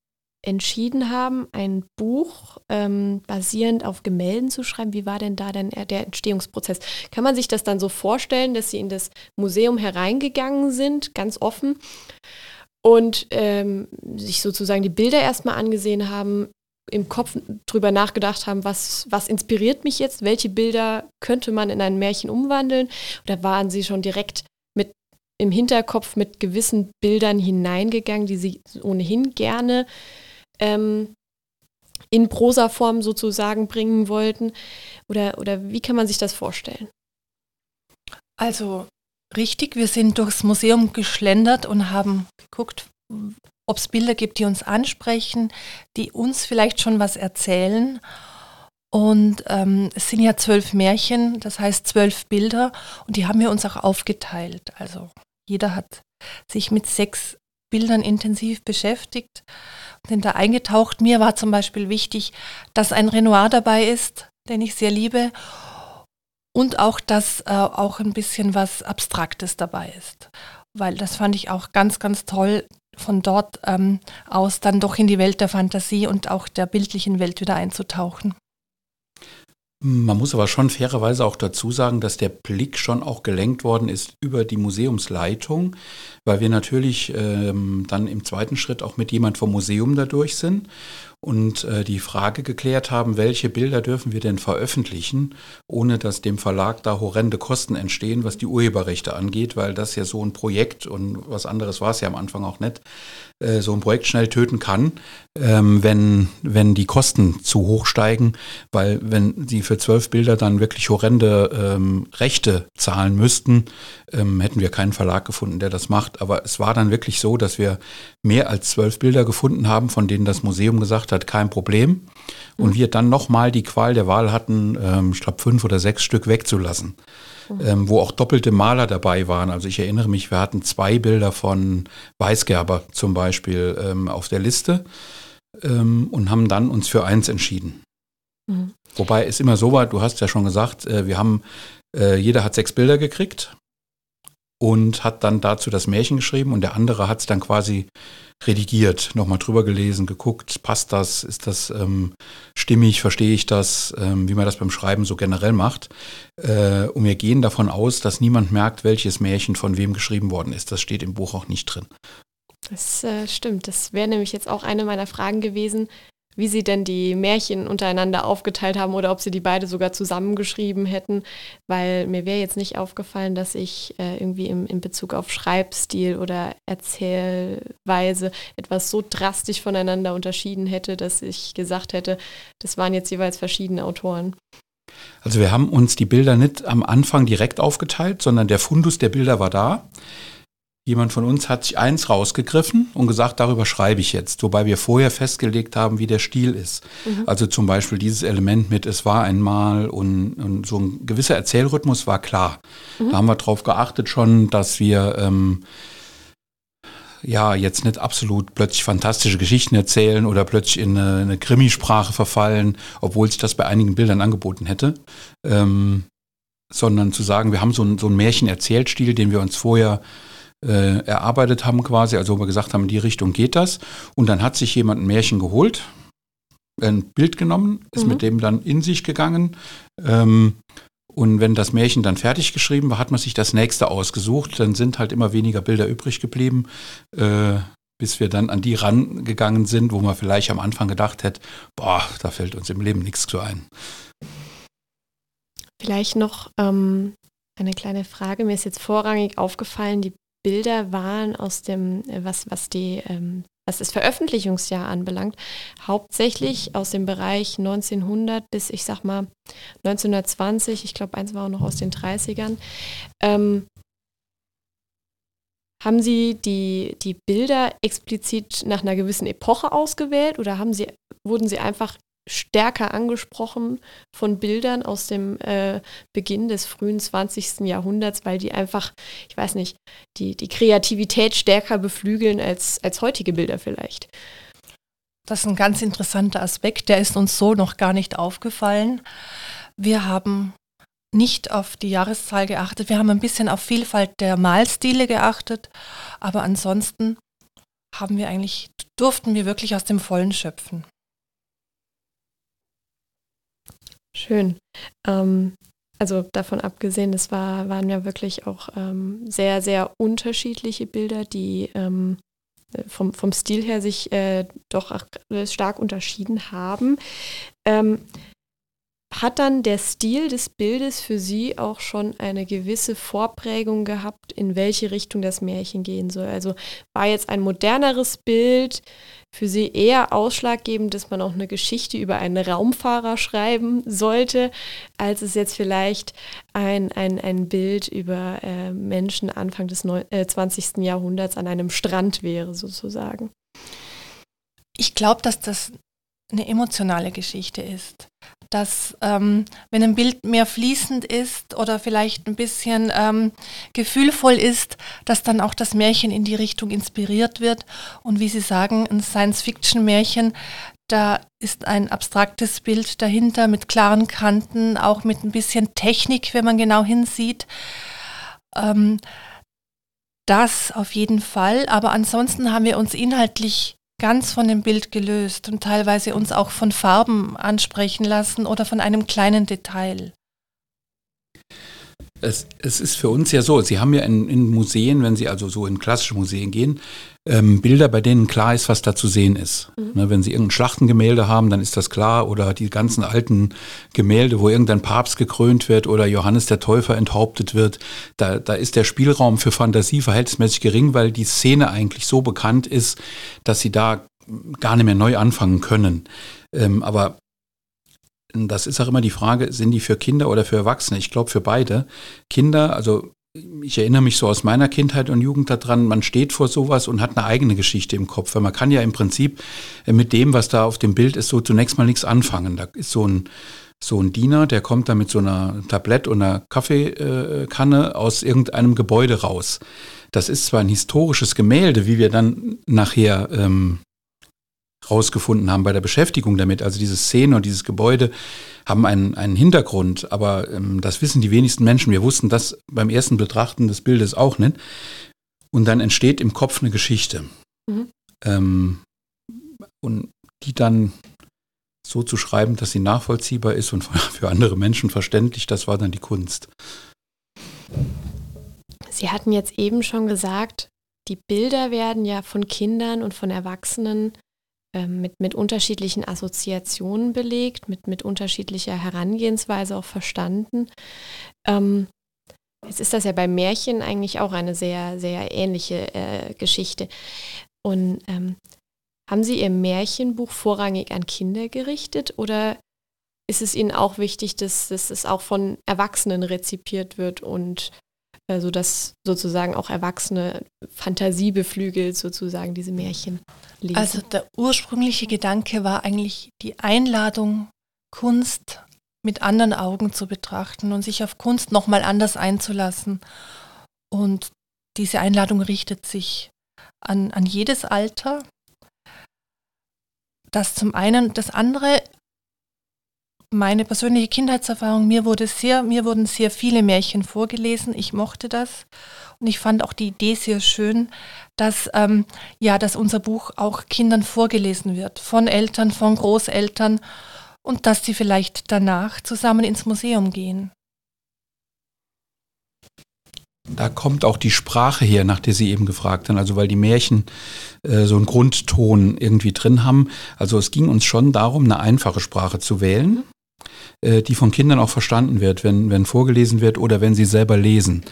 entschieden haben, ein Buch ähm, basierend auf Gemälden zu schreiben, wie war denn da denn der Entstehungsprozess? Kann man sich das dann so vorstellen, dass Sie in das Museum hereingegangen sind, ganz offen, und ähm, sich sozusagen die Bilder erstmal angesehen haben, im Kopf drüber nachgedacht haben, was, was inspiriert mich jetzt, welche Bilder könnte man in ein Märchen umwandeln. Oder waren sie schon direkt im Hinterkopf mit gewissen Bildern hineingegangen, die sie ohnehin gerne ähm, in Prosaform sozusagen bringen wollten? Oder, oder wie kann man sich das vorstellen? Also richtig, wir sind durchs Museum geschlendert und haben geguckt, ob es Bilder gibt, die uns ansprechen, die uns vielleicht schon was erzählen. Und ähm, es sind ja zwölf Märchen, das heißt zwölf Bilder, und die haben wir uns auch aufgeteilt. Also jeder hat sich mit sechs Bildern intensiv beschäftigt, sind da eingetaucht. Mir war zum Beispiel wichtig, dass ein Renoir dabei ist, den ich sehr liebe, und auch, dass äh, auch ein bisschen was Abstraktes dabei ist. Weil das fand ich auch ganz, ganz toll, von dort ähm, aus dann doch in die Welt der Fantasie und auch der bildlichen Welt wieder einzutauchen. Man muss aber schon fairerweise auch dazu sagen, dass der Blick schon auch gelenkt worden ist über die Museumsleitung, weil wir natürlich ähm, dann im zweiten Schritt auch mit jemand vom Museum dadurch sind und äh, die Frage geklärt haben, welche Bilder dürfen wir denn veröffentlichen, ohne dass dem Verlag da horrende Kosten entstehen, was die Urheberrechte angeht, weil das ja so ein Projekt und was anderes war es ja am Anfang auch nicht, äh, so ein Projekt schnell töten kann, ähm, wenn, wenn die Kosten zu hoch steigen, weil wenn sie für zwölf Bilder dann wirklich horrende ähm, Rechte zahlen müssten, ähm, hätten wir keinen Verlag gefunden, der das macht. Aber es war dann wirklich so, dass wir mehr als zwölf Bilder gefunden haben, von denen das Museum gesagt hat, kein Problem. Und mhm. wir dann nochmal die Qual der Wahl hatten, ähm, ich glaube fünf oder sechs Stück wegzulassen, mhm. ähm, wo auch doppelte Maler dabei waren. Also ich erinnere mich, wir hatten zwei Bilder von Weisgerber zum Beispiel ähm, auf der Liste ähm, und haben dann uns für eins entschieden. Mhm. Wobei es immer so war, du hast ja schon gesagt, äh, wir haben, äh, jeder hat sechs Bilder gekriegt und hat dann dazu das Märchen geschrieben und der andere hat es dann quasi redigiert, nochmal drüber gelesen, geguckt, passt das, ist das ähm, stimmig, verstehe ich das, ähm, wie man das beim Schreiben so generell macht. Äh, und wir gehen davon aus, dass niemand merkt, welches Märchen von wem geschrieben worden ist. Das steht im Buch auch nicht drin. Das äh, stimmt. Das wäre nämlich jetzt auch eine meiner Fragen gewesen wie sie denn die Märchen untereinander aufgeteilt haben oder ob sie die beide sogar zusammengeschrieben hätten, weil mir wäre jetzt nicht aufgefallen, dass ich äh, irgendwie im, in Bezug auf Schreibstil oder Erzählweise etwas so drastisch voneinander unterschieden hätte, dass ich gesagt hätte, das waren jetzt jeweils verschiedene Autoren. Also wir haben uns die Bilder nicht am Anfang direkt aufgeteilt, sondern der Fundus der Bilder war da. Jemand von uns hat sich eins rausgegriffen und gesagt, darüber schreibe ich jetzt, wobei wir vorher festgelegt haben, wie der Stil ist. Mhm. Also zum Beispiel dieses Element mit Es war einmal und, und so ein gewisser Erzählrhythmus war klar. Mhm. Da haben wir darauf geachtet schon, dass wir ähm, ja jetzt nicht absolut plötzlich fantastische Geschichten erzählen oder plötzlich in eine, eine Krimisprache verfallen, obwohl sich das bei einigen Bildern angeboten hätte. Ähm, sondern zu sagen, wir haben so, ein, so einen Märchen-Erzählstil, den wir uns vorher äh, erarbeitet haben quasi, also wo wir gesagt haben, in die Richtung geht das. Und dann hat sich jemand ein Märchen geholt, ein Bild genommen, ist mhm. mit dem dann in sich gegangen. Ähm, und wenn das Märchen dann fertig geschrieben war, hat man sich das nächste ausgesucht. Dann sind halt immer weniger Bilder übrig geblieben, äh, bis wir dann an die rangegangen sind, wo man vielleicht am Anfang gedacht hätte, boah, da fällt uns im Leben nichts zu ein. Vielleicht noch ähm, eine kleine Frage. Mir ist jetzt vorrangig aufgefallen, die Bilder waren aus dem, äh, was, was die, ähm, was das Veröffentlichungsjahr anbelangt, hauptsächlich aus dem Bereich 1900 bis, ich sag mal, 1920, ich glaube, eins war auch noch aus den 30ern. Ähm, haben Sie die, die Bilder explizit nach einer gewissen Epoche ausgewählt oder haben Sie, wurden Sie einfach stärker angesprochen von Bildern aus dem äh, Beginn des frühen 20. Jahrhunderts, weil die einfach, ich weiß nicht, die, die Kreativität stärker beflügeln als, als heutige Bilder vielleicht. Das ist ein ganz interessanter Aspekt, der ist uns so noch gar nicht aufgefallen. Wir haben nicht auf die Jahreszahl geachtet, wir haben ein bisschen auf Vielfalt der Malstile geachtet, aber ansonsten haben wir eigentlich, durften wir wirklich aus dem Vollen schöpfen. Schön. Ähm, also davon abgesehen, es war, waren ja wirklich auch ähm, sehr, sehr unterschiedliche Bilder, die ähm, vom, vom Stil her sich äh, doch stark unterschieden haben. Ähm, hat dann der Stil des Bildes für Sie auch schon eine gewisse Vorprägung gehabt, in welche Richtung das Märchen gehen soll? Also war jetzt ein moderneres Bild für Sie eher ausschlaggebend, dass man auch eine Geschichte über einen Raumfahrer schreiben sollte, als es jetzt vielleicht ein, ein, ein Bild über äh, Menschen Anfang des Neu äh, 20. Jahrhunderts an einem Strand wäre, sozusagen? Ich glaube, dass das eine emotionale Geschichte ist dass ähm, wenn ein Bild mehr fließend ist oder vielleicht ein bisschen ähm, gefühlvoll ist, dass dann auch das Märchen in die Richtung inspiriert wird. Und wie Sie sagen, ein Science-Fiction-Märchen, da ist ein abstraktes Bild dahinter mit klaren Kanten, auch mit ein bisschen Technik, wenn man genau hinsieht. Ähm, das auf jeden Fall, aber ansonsten haben wir uns inhaltlich ganz von dem Bild gelöst und teilweise uns auch von Farben ansprechen lassen oder von einem kleinen Detail. Es, es ist für uns ja so, Sie haben ja in, in Museen, wenn Sie also so in klassische Museen gehen, ähm, Bilder, bei denen klar ist, was da zu sehen ist. Mhm. Ne, wenn Sie irgendein Schlachtengemälde haben, dann ist das klar. Oder die ganzen alten Gemälde, wo irgendein Papst gekrönt wird oder Johannes der Täufer enthauptet wird, da, da ist der Spielraum für Fantasie verhältnismäßig gering, weil die Szene eigentlich so bekannt ist, dass Sie da gar nicht mehr neu anfangen können. Ähm, aber das ist auch immer die Frage, sind die für Kinder oder für Erwachsene? Ich glaube für beide. Kinder, also ich erinnere mich so aus meiner Kindheit und Jugend daran, man steht vor sowas und hat eine eigene Geschichte im Kopf. Weil man kann ja im Prinzip äh, mit dem, was da auf dem Bild ist, so zunächst mal nichts anfangen. Da ist so ein, so ein Diener, der kommt da mit so einer Tablett und einer Kaffeekanne aus irgendeinem Gebäude raus. Das ist zwar ein historisches Gemälde, wie wir dann nachher ähm, rausgefunden haben bei der Beschäftigung damit. Also diese Szene und dieses Gebäude haben einen, einen Hintergrund, aber ähm, das wissen die wenigsten Menschen. Wir wussten das beim ersten Betrachten des Bildes auch nicht. Und dann entsteht im Kopf eine Geschichte. Mhm. Ähm, und die dann so zu schreiben, dass sie nachvollziehbar ist und für andere Menschen verständlich, das war dann die Kunst. Sie hatten jetzt eben schon gesagt, die Bilder werden ja von Kindern und von Erwachsenen mit, mit unterschiedlichen Assoziationen belegt, mit, mit unterschiedlicher Herangehensweise auch verstanden. Ähm, jetzt ist das ja bei Märchen eigentlich auch eine sehr, sehr ähnliche äh, Geschichte. Und ähm, haben Sie Ihr Märchenbuch vorrangig an Kinder gerichtet oder ist es Ihnen auch wichtig, dass, dass es auch von Erwachsenen rezipiert wird und sodass sozusagen auch Erwachsene Fantasie beflügelt, sozusagen diese Märchen lesen. Also der ursprüngliche Gedanke war eigentlich die Einladung, Kunst mit anderen Augen zu betrachten und sich auf Kunst nochmal anders einzulassen. Und diese Einladung richtet sich an, an jedes Alter. Das zum einen. Das andere meine persönliche Kindheitserfahrung, mir wurde sehr, mir wurden sehr viele Märchen vorgelesen. Ich mochte das. Und ich fand auch die Idee sehr schön, dass, ähm, ja, dass unser Buch auch Kindern vorgelesen wird, von Eltern, von Großeltern und dass sie vielleicht danach zusammen ins Museum gehen. Da kommt auch die Sprache her, nach der Sie eben gefragt haben, also weil die Märchen äh, so einen Grundton irgendwie drin haben. Also es ging uns schon darum, eine einfache Sprache zu wählen äh, die von Kindern auch verstanden wird, wenn, wenn vorgelesen wird oder wenn sie selber lesen.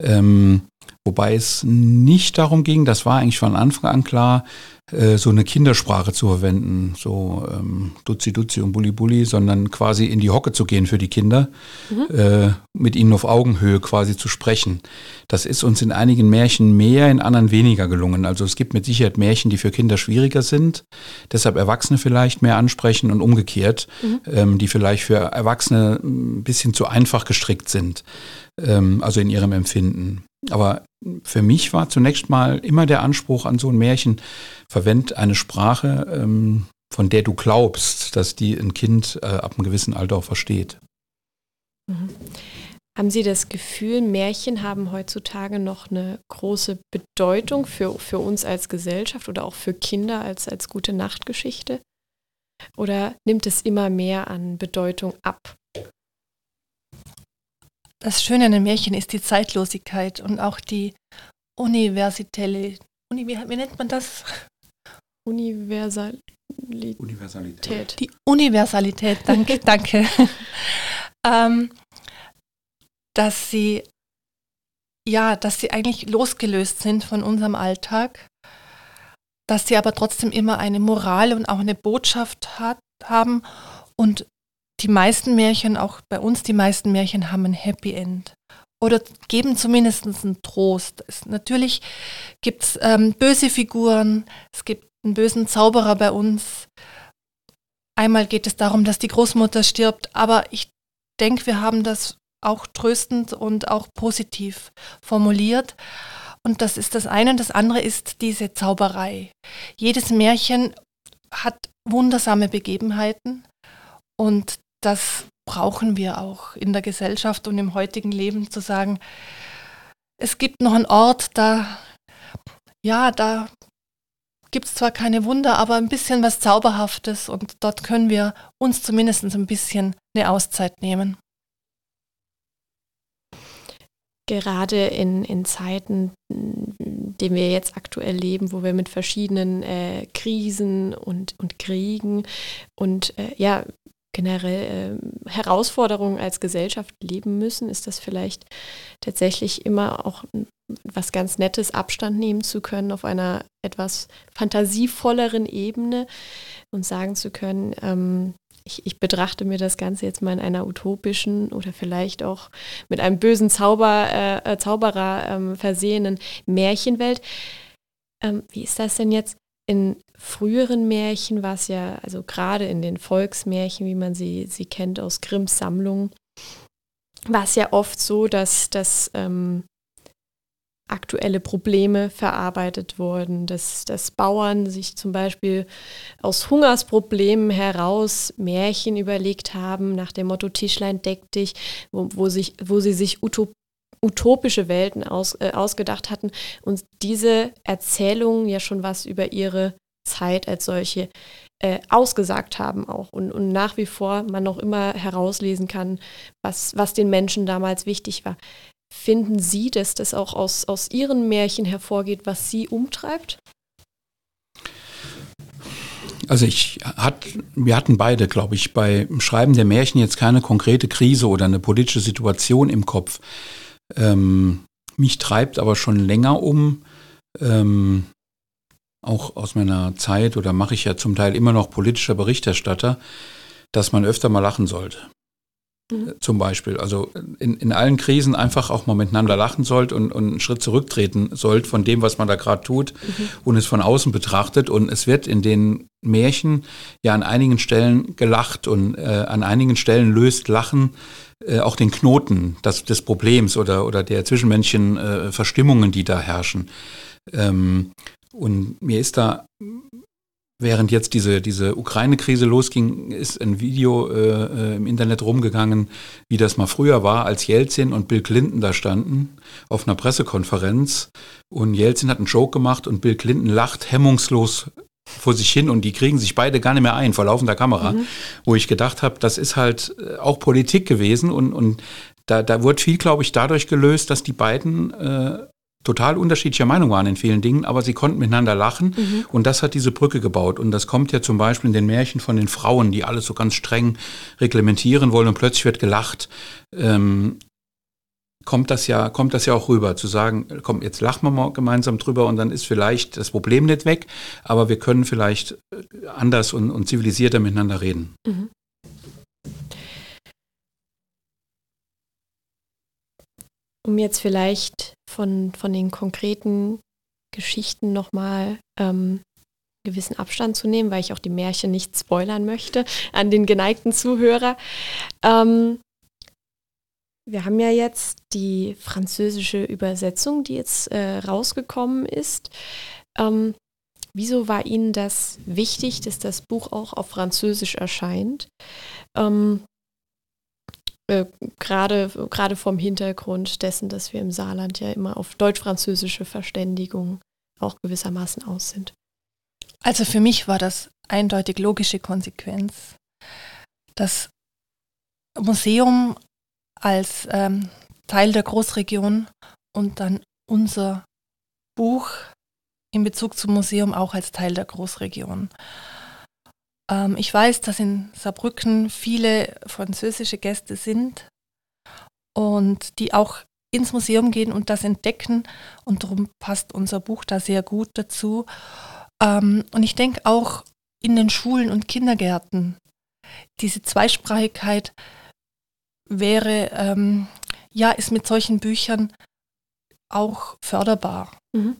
Ähm, wobei es nicht darum ging, das war eigentlich von Anfang an klar, äh, so eine Kindersprache zu verwenden, so ähm, Duzi Duzi und Bulli Bulli, sondern quasi in die Hocke zu gehen für die Kinder, mhm. äh, mit ihnen auf Augenhöhe quasi zu sprechen. Das ist uns in einigen Märchen mehr, in anderen weniger gelungen. Also es gibt mit Sicherheit Märchen, die für Kinder schwieriger sind, deshalb Erwachsene vielleicht mehr ansprechen und umgekehrt, mhm. ähm, die vielleicht für Erwachsene ein bisschen zu einfach gestrickt sind, ähm, also in ihrem Empfinden. Aber für mich war zunächst mal immer der Anspruch an so ein Märchen, verwend eine Sprache, ähm, von der du glaubst, dass die ein Kind äh, ab einem gewissen Alter auch versteht. Mhm. Haben Sie das Gefühl, Märchen haben heutzutage noch eine große Bedeutung für, für uns als Gesellschaft oder auch für Kinder als, als gute Nachtgeschichte? Oder nimmt es immer mehr an Bedeutung ab? Das Schöne an den Märchen ist die Zeitlosigkeit und auch die universelle Uni, wie, wie nennt man das? Universalität. Universalität. Die Universalität, danke, danke. ähm, dass sie, ja, dass sie eigentlich losgelöst sind von unserem Alltag, dass sie aber trotzdem immer eine Moral und auch eine Botschaft hat, haben und die meisten Märchen, auch bei uns die meisten Märchen, haben ein Happy End oder geben zumindest einen Trost. Es, natürlich gibt es ähm, böse Figuren, es gibt einen bösen Zauberer bei uns. Einmal geht es darum, dass die Großmutter stirbt, aber ich denke, wir haben das auch tröstend und auch positiv formuliert. Und das ist das eine. Und das andere ist diese Zauberei. Jedes Märchen hat wundersame Begebenheiten und das brauchen wir auch in der Gesellschaft und im heutigen Leben zu sagen, es gibt noch einen Ort, da, ja, da gibt es zwar keine Wunder, aber ein bisschen was Zauberhaftes und dort können wir uns zumindest ein bisschen eine Auszeit nehmen. Gerade in, in Zeiten, die wir jetzt aktuell leben, wo wir mit verschiedenen äh, Krisen und, und Kriegen und äh, ja, generell äh, Herausforderungen als Gesellschaft leben müssen, ist das vielleicht tatsächlich immer auch was ganz Nettes, Abstand nehmen zu können auf einer etwas fantasievolleren Ebene und sagen zu können, ähm, ich, ich, betrachte mir das Ganze jetzt mal in einer utopischen oder vielleicht auch mit einem bösen Zauber, äh, Zauberer ähm, versehenen Märchenwelt. Ähm, wie ist das denn jetzt? In früheren Märchen war es ja, also gerade in den Volksmärchen, wie man sie, sie kennt aus Grimms Sammlung, war es ja oft so, dass, dass ähm, aktuelle Probleme verarbeitet wurden, dass, dass Bauern sich zum Beispiel aus Hungersproblemen heraus Märchen überlegt haben, nach dem Motto Tischlein deck dich, wo, wo, sich, wo sie sich utop utopische Welten aus, äh, ausgedacht hatten und diese Erzählungen ja schon was über ihre Zeit als solche äh, ausgesagt haben auch und, und nach wie vor man noch immer herauslesen kann, was, was den Menschen damals wichtig war. Finden Sie, dass das auch aus, aus Ihren Märchen hervorgeht, was Sie umtreibt? Also ich hat, wir hatten beide, glaube ich, beim Schreiben der Märchen jetzt keine konkrete Krise oder eine politische Situation im Kopf. Ähm, mich treibt aber schon länger um, ähm, auch aus meiner Zeit oder mache ich ja zum Teil immer noch politischer Berichterstatter, dass man öfter mal lachen sollte. Mhm. Zum Beispiel. Also in, in allen Krisen einfach auch mal miteinander lachen sollt und, und einen Schritt zurücktreten sollt von dem, was man da gerade tut mhm. und es von außen betrachtet. Und es wird in den Märchen ja an einigen Stellen gelacht und äh, an einigen Stellen löst Lachen äh, auch den Knoten das, des Problems oder, oder der zwischenmenschlichen äh, Verstimmungen, die da herrschen. Ähm, und mir ist da, während jetzt diese, diese Ukraine-Krise losging, ist ein Video äh, äh, im Internet rumgegangen, wie das mal früher war, als Jelzin und Bill Clinton da standen auf einer Pressekonferenz. Und Jelzin hat einen Joke gemacht und Bill Clinton lacht hemmungslos vor sich hin und die kriegen sich beide gar nicht mehr ein vor laufender Kamera, mhm. wo ich gedacht habe, das ist halt äh, auch Politik gewesen und, und da, da wurde viel, glaube ich, dadurch gelöst, dass die beiden äh, total unterschiedlicher Meinung waren in vielen Dingen, aber sie konnten miteinander lachen mhm. und das hat diese Brücke gebaut. Und das kommt ja zum Beispiel in den Märchen von den Frauen, die alles so ganz streng reglementieren wollen und plötzlich wird gelacht. Ähm, kommt das ja, kommt das ja auch rüber, zu sagen, komm, jetzt lachen wir mal gemeinsam drüber und dann ist vielleicht das Problem nicht weg, aber wir können vielleicht anders und, und zivilisierter miteinander reden. Mhm. Um jetzt vielleicht von, von den konkreten Geschichten nochmal ähm, gewissen Abstand zu nehmen, weil ich auch die Märchen nicht spoilern möchte an den geneigten Zuhörer. Ähm, wir haben ja jetzt die französische Übersetzung, die jetzt äh, rausgekommen ist. Ähm, wieso war Ihnen das wichtig, dass das Buch auch auf Französisch erscheint? Ähm, äh, gerade, gerade vom Hintergrund dessen, dass wir im Saarland ja immer auf deutsch-französische Verständigung auch gewissermaßen aus sind. Also für mich war das eindeutig logische Konsequenz. Das Museum als ähm, Teil der Großregion und dann unser Buch in Bezug zum Museum auch als Teil der Großregion. Ähm, ich weiß, dass in Saarbrücken viele französische Gäste sind und die auch ins Museum gehen und das entdecken. Und darum passt unser Buch da sehr gut dazu. Ähm, und ich denke auch in den Schulen und Kindergärten, diese Zweisprachigkeit wäre, ähm, ja, ist mit solchen Büchern auch förderbar. Mhm.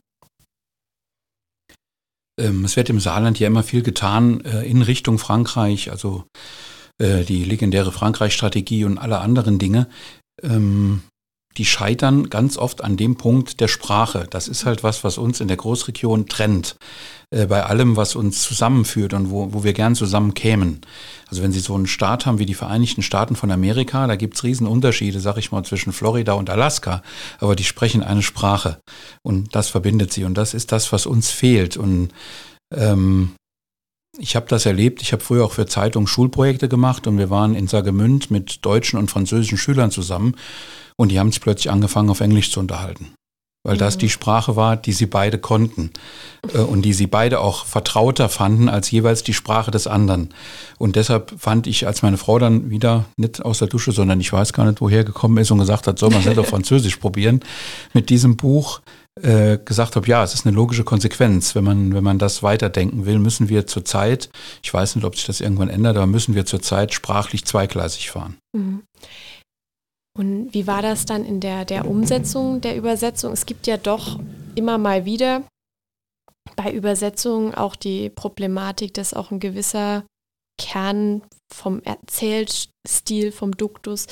Ähm, es wird im Saarland ja immer viel getan äh, in Richtung Frankreich, also äh, die legendäre Frankreich-Strategie und alle anderen Dinge. Die scheitern ganz oft an dem Punkt der Sprache. Das ist halt was, was uns in der Großregion trennt. Äh, bei allem, was uns zusammenführt und wo, wo wir gern zusammen kämen. Also wenn Sie so einen Staat haben wie die Vereinigten Staaten von Amerika, da gibt's Riesenunterschiede, sag ich mal, zwischen Florida und Alaska. Aber die sprechen eine Sprache und das verbindet sie. Und das ist das, was uns fehlt. Und ähm, ich habe das erlebt. Ich habe früher auch für Zeitungen Schulprojekte gemacht und wir waren in Saargemünd mit deutschen und französischen Schülern zusammen. Und die haben sich plötzlich angefangen, auf Englisch zu unterhalten. Weil mhm. das die Sprache war, die sie beide konnten. Äh, und die sie beide auch vertrauter fanden als jeweils die Sprache des anderen. Und deshalb fand ich, als meine Frau dann wieder nicht aus der Dusche, sondern ich weiß gar nicht, woher gekommen ist und gesagt hat, soll man es nicht auf Französisch probieren, mit diesem Buch äh, gesagt habe, ja, es ist eine logische Konsequenz. Wenn man, wenn man das weiterdenken will, müssen wir zurzeit, ich weiß nicht, ob sich das irgendwann ändert, aber müssen wir zurzeit sprachlich zweigleisig fahren. Mhm. Und wie war das dann in der, der Umsetzung der Übersetzung? Es gibt ja doch immer mal wieder bei Übersetzungen auch die Problematik, dass auch ein gewisser Kern vom Erzählstil, vom Duktus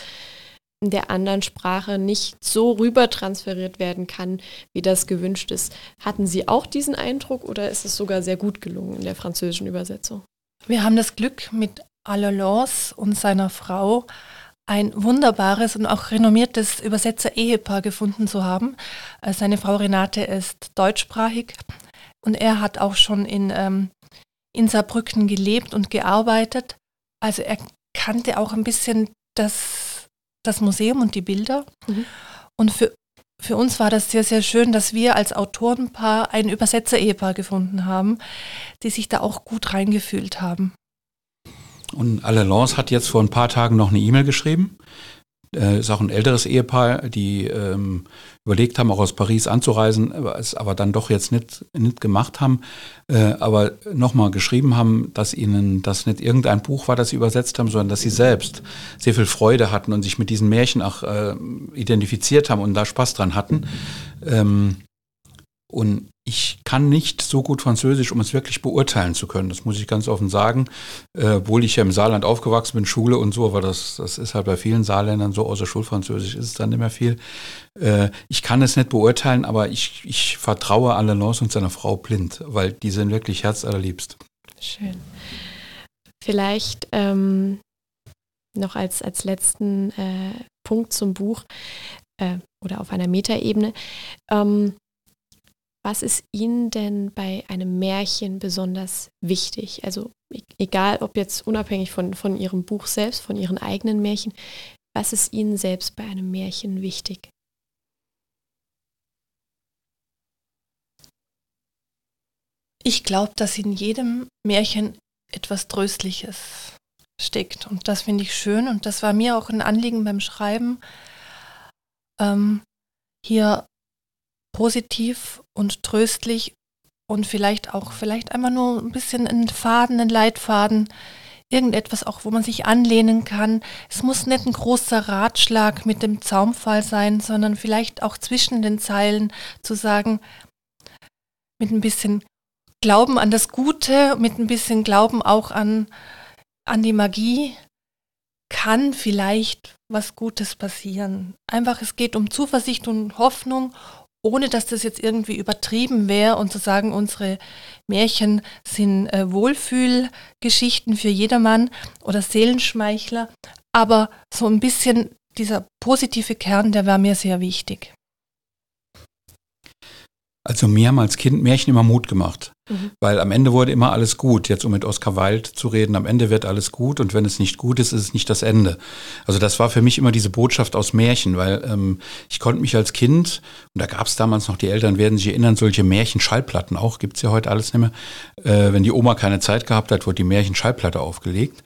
der anderen Sprache nicht so rüber transferiert werden kann, wie das gewünscht ist. Hatten Sie auch diesen Eindruck oder ist es sogar sehr gut gelungen in der französischen Übersetzung? Wir haben das Glück mit Alalance und seiner Frau ein wunderbares und auch renommiertes Übersetzer-Ehepaar gefunden zu haben. Äh, seine Frau Renate ist deutschsprachig und er hat auch schon in, ähm, in Saarbrücken gelebt und gearbeitet. Also er kannte auch ein bisschen das, das Museum und die Bilder. Mhm. Und für, für uns war das sehr, sehr schön, dass wir als Autorenpaar ein Übersetzer-Ehepaar gefunden haben, die sich da auch gut reingefühlt haben. Und Allalance hat jetzt vor ein paar Tagen noch eine E-Mail geschrieben. Äh, ist auch ein älteres Ehepaar, die ähm, überlegt haben, auch aus Paris anzureisen, es aber dann doch jetzt nicht, nicht gemacht haben, äh, aber nochmal geschrieben haben, dass ihnen das nicht irgendein Buch war, das sie übersetzt haben, sondern dass sie selbst sehr viel Freude hatten und sich mit diesen Märchen auch äh, identifiziert haben und da Spaß dran hatten. Ähm, und ich kann nicht so gut Französisch, um es wirklich beurteilen zu können. Das muss ich ganz offen sagen. Äh, obwohl ich ja im Saarland aufgewachsen bin, Schule und so, aber das, das ist halt bei vielen Saarländern so, außer Schulfranzösisch ist es dann nicht mehr viel. Äh, ich kann es nicht beurteilen, aber ich, ich vertraue Alain und seiner Frau blind, weil die sind wirklich herzallerliebst. Schön. Vielleicht ähm, noch als, als letzten äh, Punkt zum Buch äh, oder auf einer Metaebene. Ähm, was ist Ihnen denn bei einem Märchen besonders wichtig? Also e-, egal, ob jetzt unabhängig von, von Ihrem Buch selbst, von Ihren eigenen Märchen, was ist Ihnen selbst bei einem Märchen wichtig? Ich glaube, dass in jedem Märchen etwas Tröstliches steckt. Und das finde ich schön. Und das war mir auch ein Anliegen beim Schreiben, ähm, hier positiv und tröstlich und vielleicht auch, vielleicht einmal nur ein bisschen einen Faden, einen Leitfaden, irgendetwas auch, wo man sich anlehnen kann. Es muss nicht ein großer Ratschlag mit dem Zaumfall sein, sondern vielleicht auch zwischen den Zeilen zu sagen, mit ein bisschen Glauben an das Gute, mit ein bisschen Glauben auch an, an die Magie, kann vielleicht was Gutes passieren. Einfach, es geht um Zuversicht und Hoffnung ohne dass das jetzt irgendwie übertrieben wäre und zu sagen, unsere Märchen sind äh, Wohlfühlgeschichten für jedermann oder Seelenschmeichler. Aber so ein bisschen dieser positive Kern, der war mir sehr wichtig. Also mir haben als Kind Märchen immer Mut gemacht. Mhm. Weil am Ende wurde immer alles gut. Jetzt um mit Oskar Wilde zu reden, am Ende wird alles gut und wenn es nicht gut ist, ist es nicht das Ende. Also das war für mich immer diese Botschaft aus Märchen, weil ähm, ich konnte mich als Kind, und da gab es damals noch, die Eltern werden sich erinnern, solche Märchen-Schallplatten auch, gibt's ja heute alles nicht mehr. Äh, wenn die Oma keine Zeit gehabt hat, wurde die Märchen-Schallplatte aufgelegt.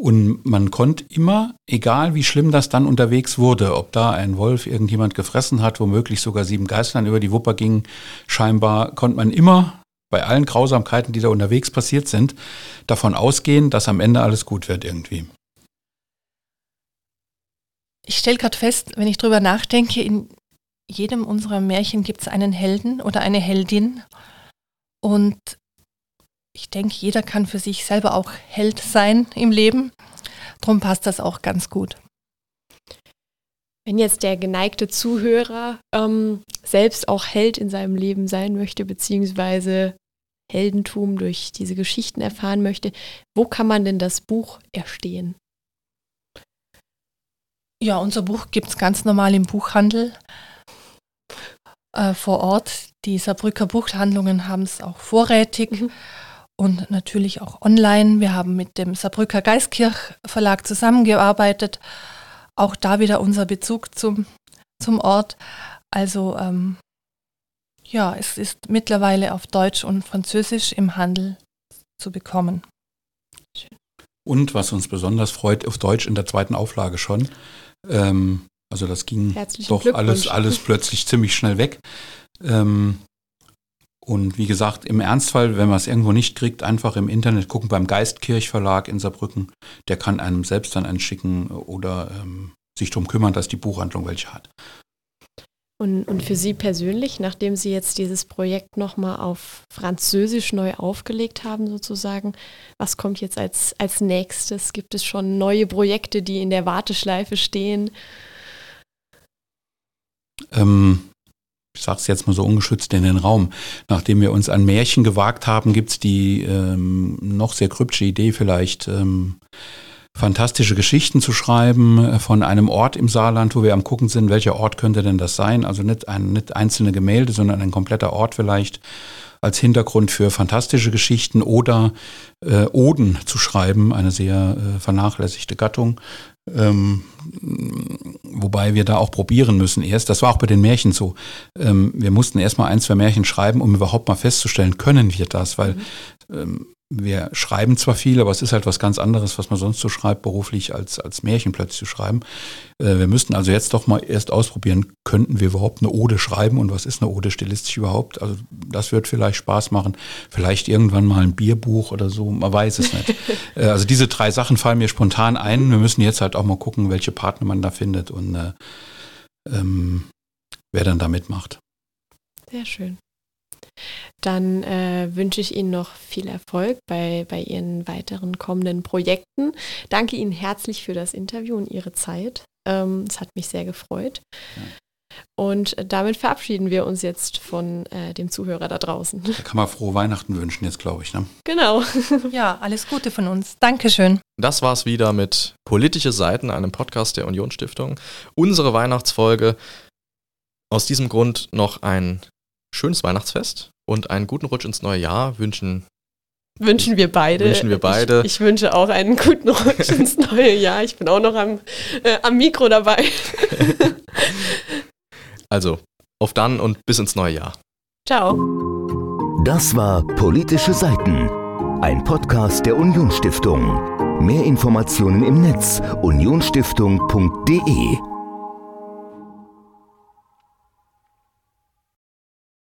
Und man konnte immer, egal wie schlimm das dann unterwegs wurde, ob da ein Wolf irgendjemand gefressen hat, womöglich sogar sieben Geistern über die Wupper gingen, scheinbar konnte man immer bei allen Grausamkeiten, die da unterwegs passiert sind, davon ausgehen, dass am Ende alles gut wird irgendwie. Ich stelle gerade fest, wenn ich drüber nachdenke, in jedem unserer Märchen gibt es einen Helden oder eine Heldin. Und ich denke, jeder kann für sich selber auch Held sein im Leben. Darum passt das auch ganz gut. Wenn jetzt der geneigte Zuhörer ähm, selbst auch Held in seinem Leben sein möchte, beziehungsweise Heldentum durch diese Geschichten erfahren möchte, wo kann man denn das Buch erstehen? Ja, unser Buch gibt es ganz normal im Buchhandel äh, vor Ort. Die Saarbrücker Buchhandlungen haben es auch vorrätig. Mhm und natürlich auch online. Wir haben mit dem Saarbrücker Geistkirch Verlag zusammengearbeitet. Auch da wieder unser Bezug zum, zum Ort. Also ähm, ja, es ist mittlerweile auf Deutsch und Französisch im Handel zu bekommen. Und was uns besonders freut, auf Deutsch in der zweiten Auflage schon. Ähm, also das ging doch alles, alles plötzlich ziemlich schnell weg. Ähm, und wie gesagt, im Ernstfall, wenn man es irgendwo nicht kriegt, einfach im Internet gucken beim Geistkirch Verlag in Saarbrücken. Der kann einem selbst dann einen schicken oder ähm, sich darum kümmern, dass die Buchhandlung welche hat. Und, und für Sie persönlich, nachdem Sie jetzt dieses Projekt nochmal auf Französisch neu aufgelegt haben, sozusagen, was kommt jetzt als, als nächstes? Gibt es schon neue Projekte, die in der Warteschleife stehen? Ähm, ich sage es jetzt mal so ungeschützt in den Raum. Nachdem wir uns an Märchen gewagt haben, gibt es die ähm, noch sehr kryptische Idee vielleicht, ähm, fantastische Geschichten zu schreiben äh, von einem Ort im Saarland, wo wir am gucken sind, welcher Ort könnte denn das sein? Also nicht, ein, nicht einzelne Gemälde, sondern ein kompletter Ort vielleicht als Hintergrund für fantastische Geschichten oder äh, Oden zu schreiben, eine sehr äh, vernachlässigte Gattung. Ähm, wobei wir da auch probieren müssen erst. Das war auch bei den Märchen so. Ähm, wir mussten erst mal ein, zwei Märchen schreiben, um überhaupt mal festzustellen, können wir das, weil mhm. ähm, wir schreiben zwar viel, aber es ist halt was ganz anderes, was man sonst so schreibt, beruflich, als, als Märchen plötzlich zu schreiben. Äh, wir müssten also jetzt doch mal erst ausprobieren, könnten wir überhaupt eine Ode schreiben und was ist eine Ode stilistisch überhaupt? Also das wird vielleicht Spaß machen. Vielleicht irgendwann mal ein Bierbuch oder so, man weiß es nicht. äh, also diese drei Sachen fallen mir spontan ein. Wir müssen jetzt halt auch mal gucken, welche Partner man da findet und äh, ähm, wer dann da mitmacht. Sehr schön. Dann äh, wünsche ich Ihnen noch viel Erfolg bei, bei Ihren weiteren kommenden Projekten. Danke Ihnen herzlich für das Interview und Ihre Zeit. Ähm, es hat mich sehr gefreut. Ja. Und damit verabschieden wir uns jetzt von äh, dem Zuhörer da draußen. Da kann man frohe Weihnachten wünschen jetzt, glaube ich. Ne? Genau. ja, alles Gute von uns. Dankeschön. Das war's wieder mit Politische Seiten, einem Podcast der Unionsstiftung. Unsere Weihnachtsfolge. Aus diesem Grund noch ein schönes Weihnachtsfest und einen guten Rutsch ins neue Jahr wünschen. Wünschen wir beide. Wünschen wir beide. Ich, ich wünsche auch einen guten Rutsch ins neue Jahr. Ich bin auch noch am, äh, am Mikro dabei. also, auf dann und bis ins neue Jahr. Ciao. Das war Politische Seiten, ein Podcast der Unionsstiftung. Mehr Informationen im Netz unionsstiftung.de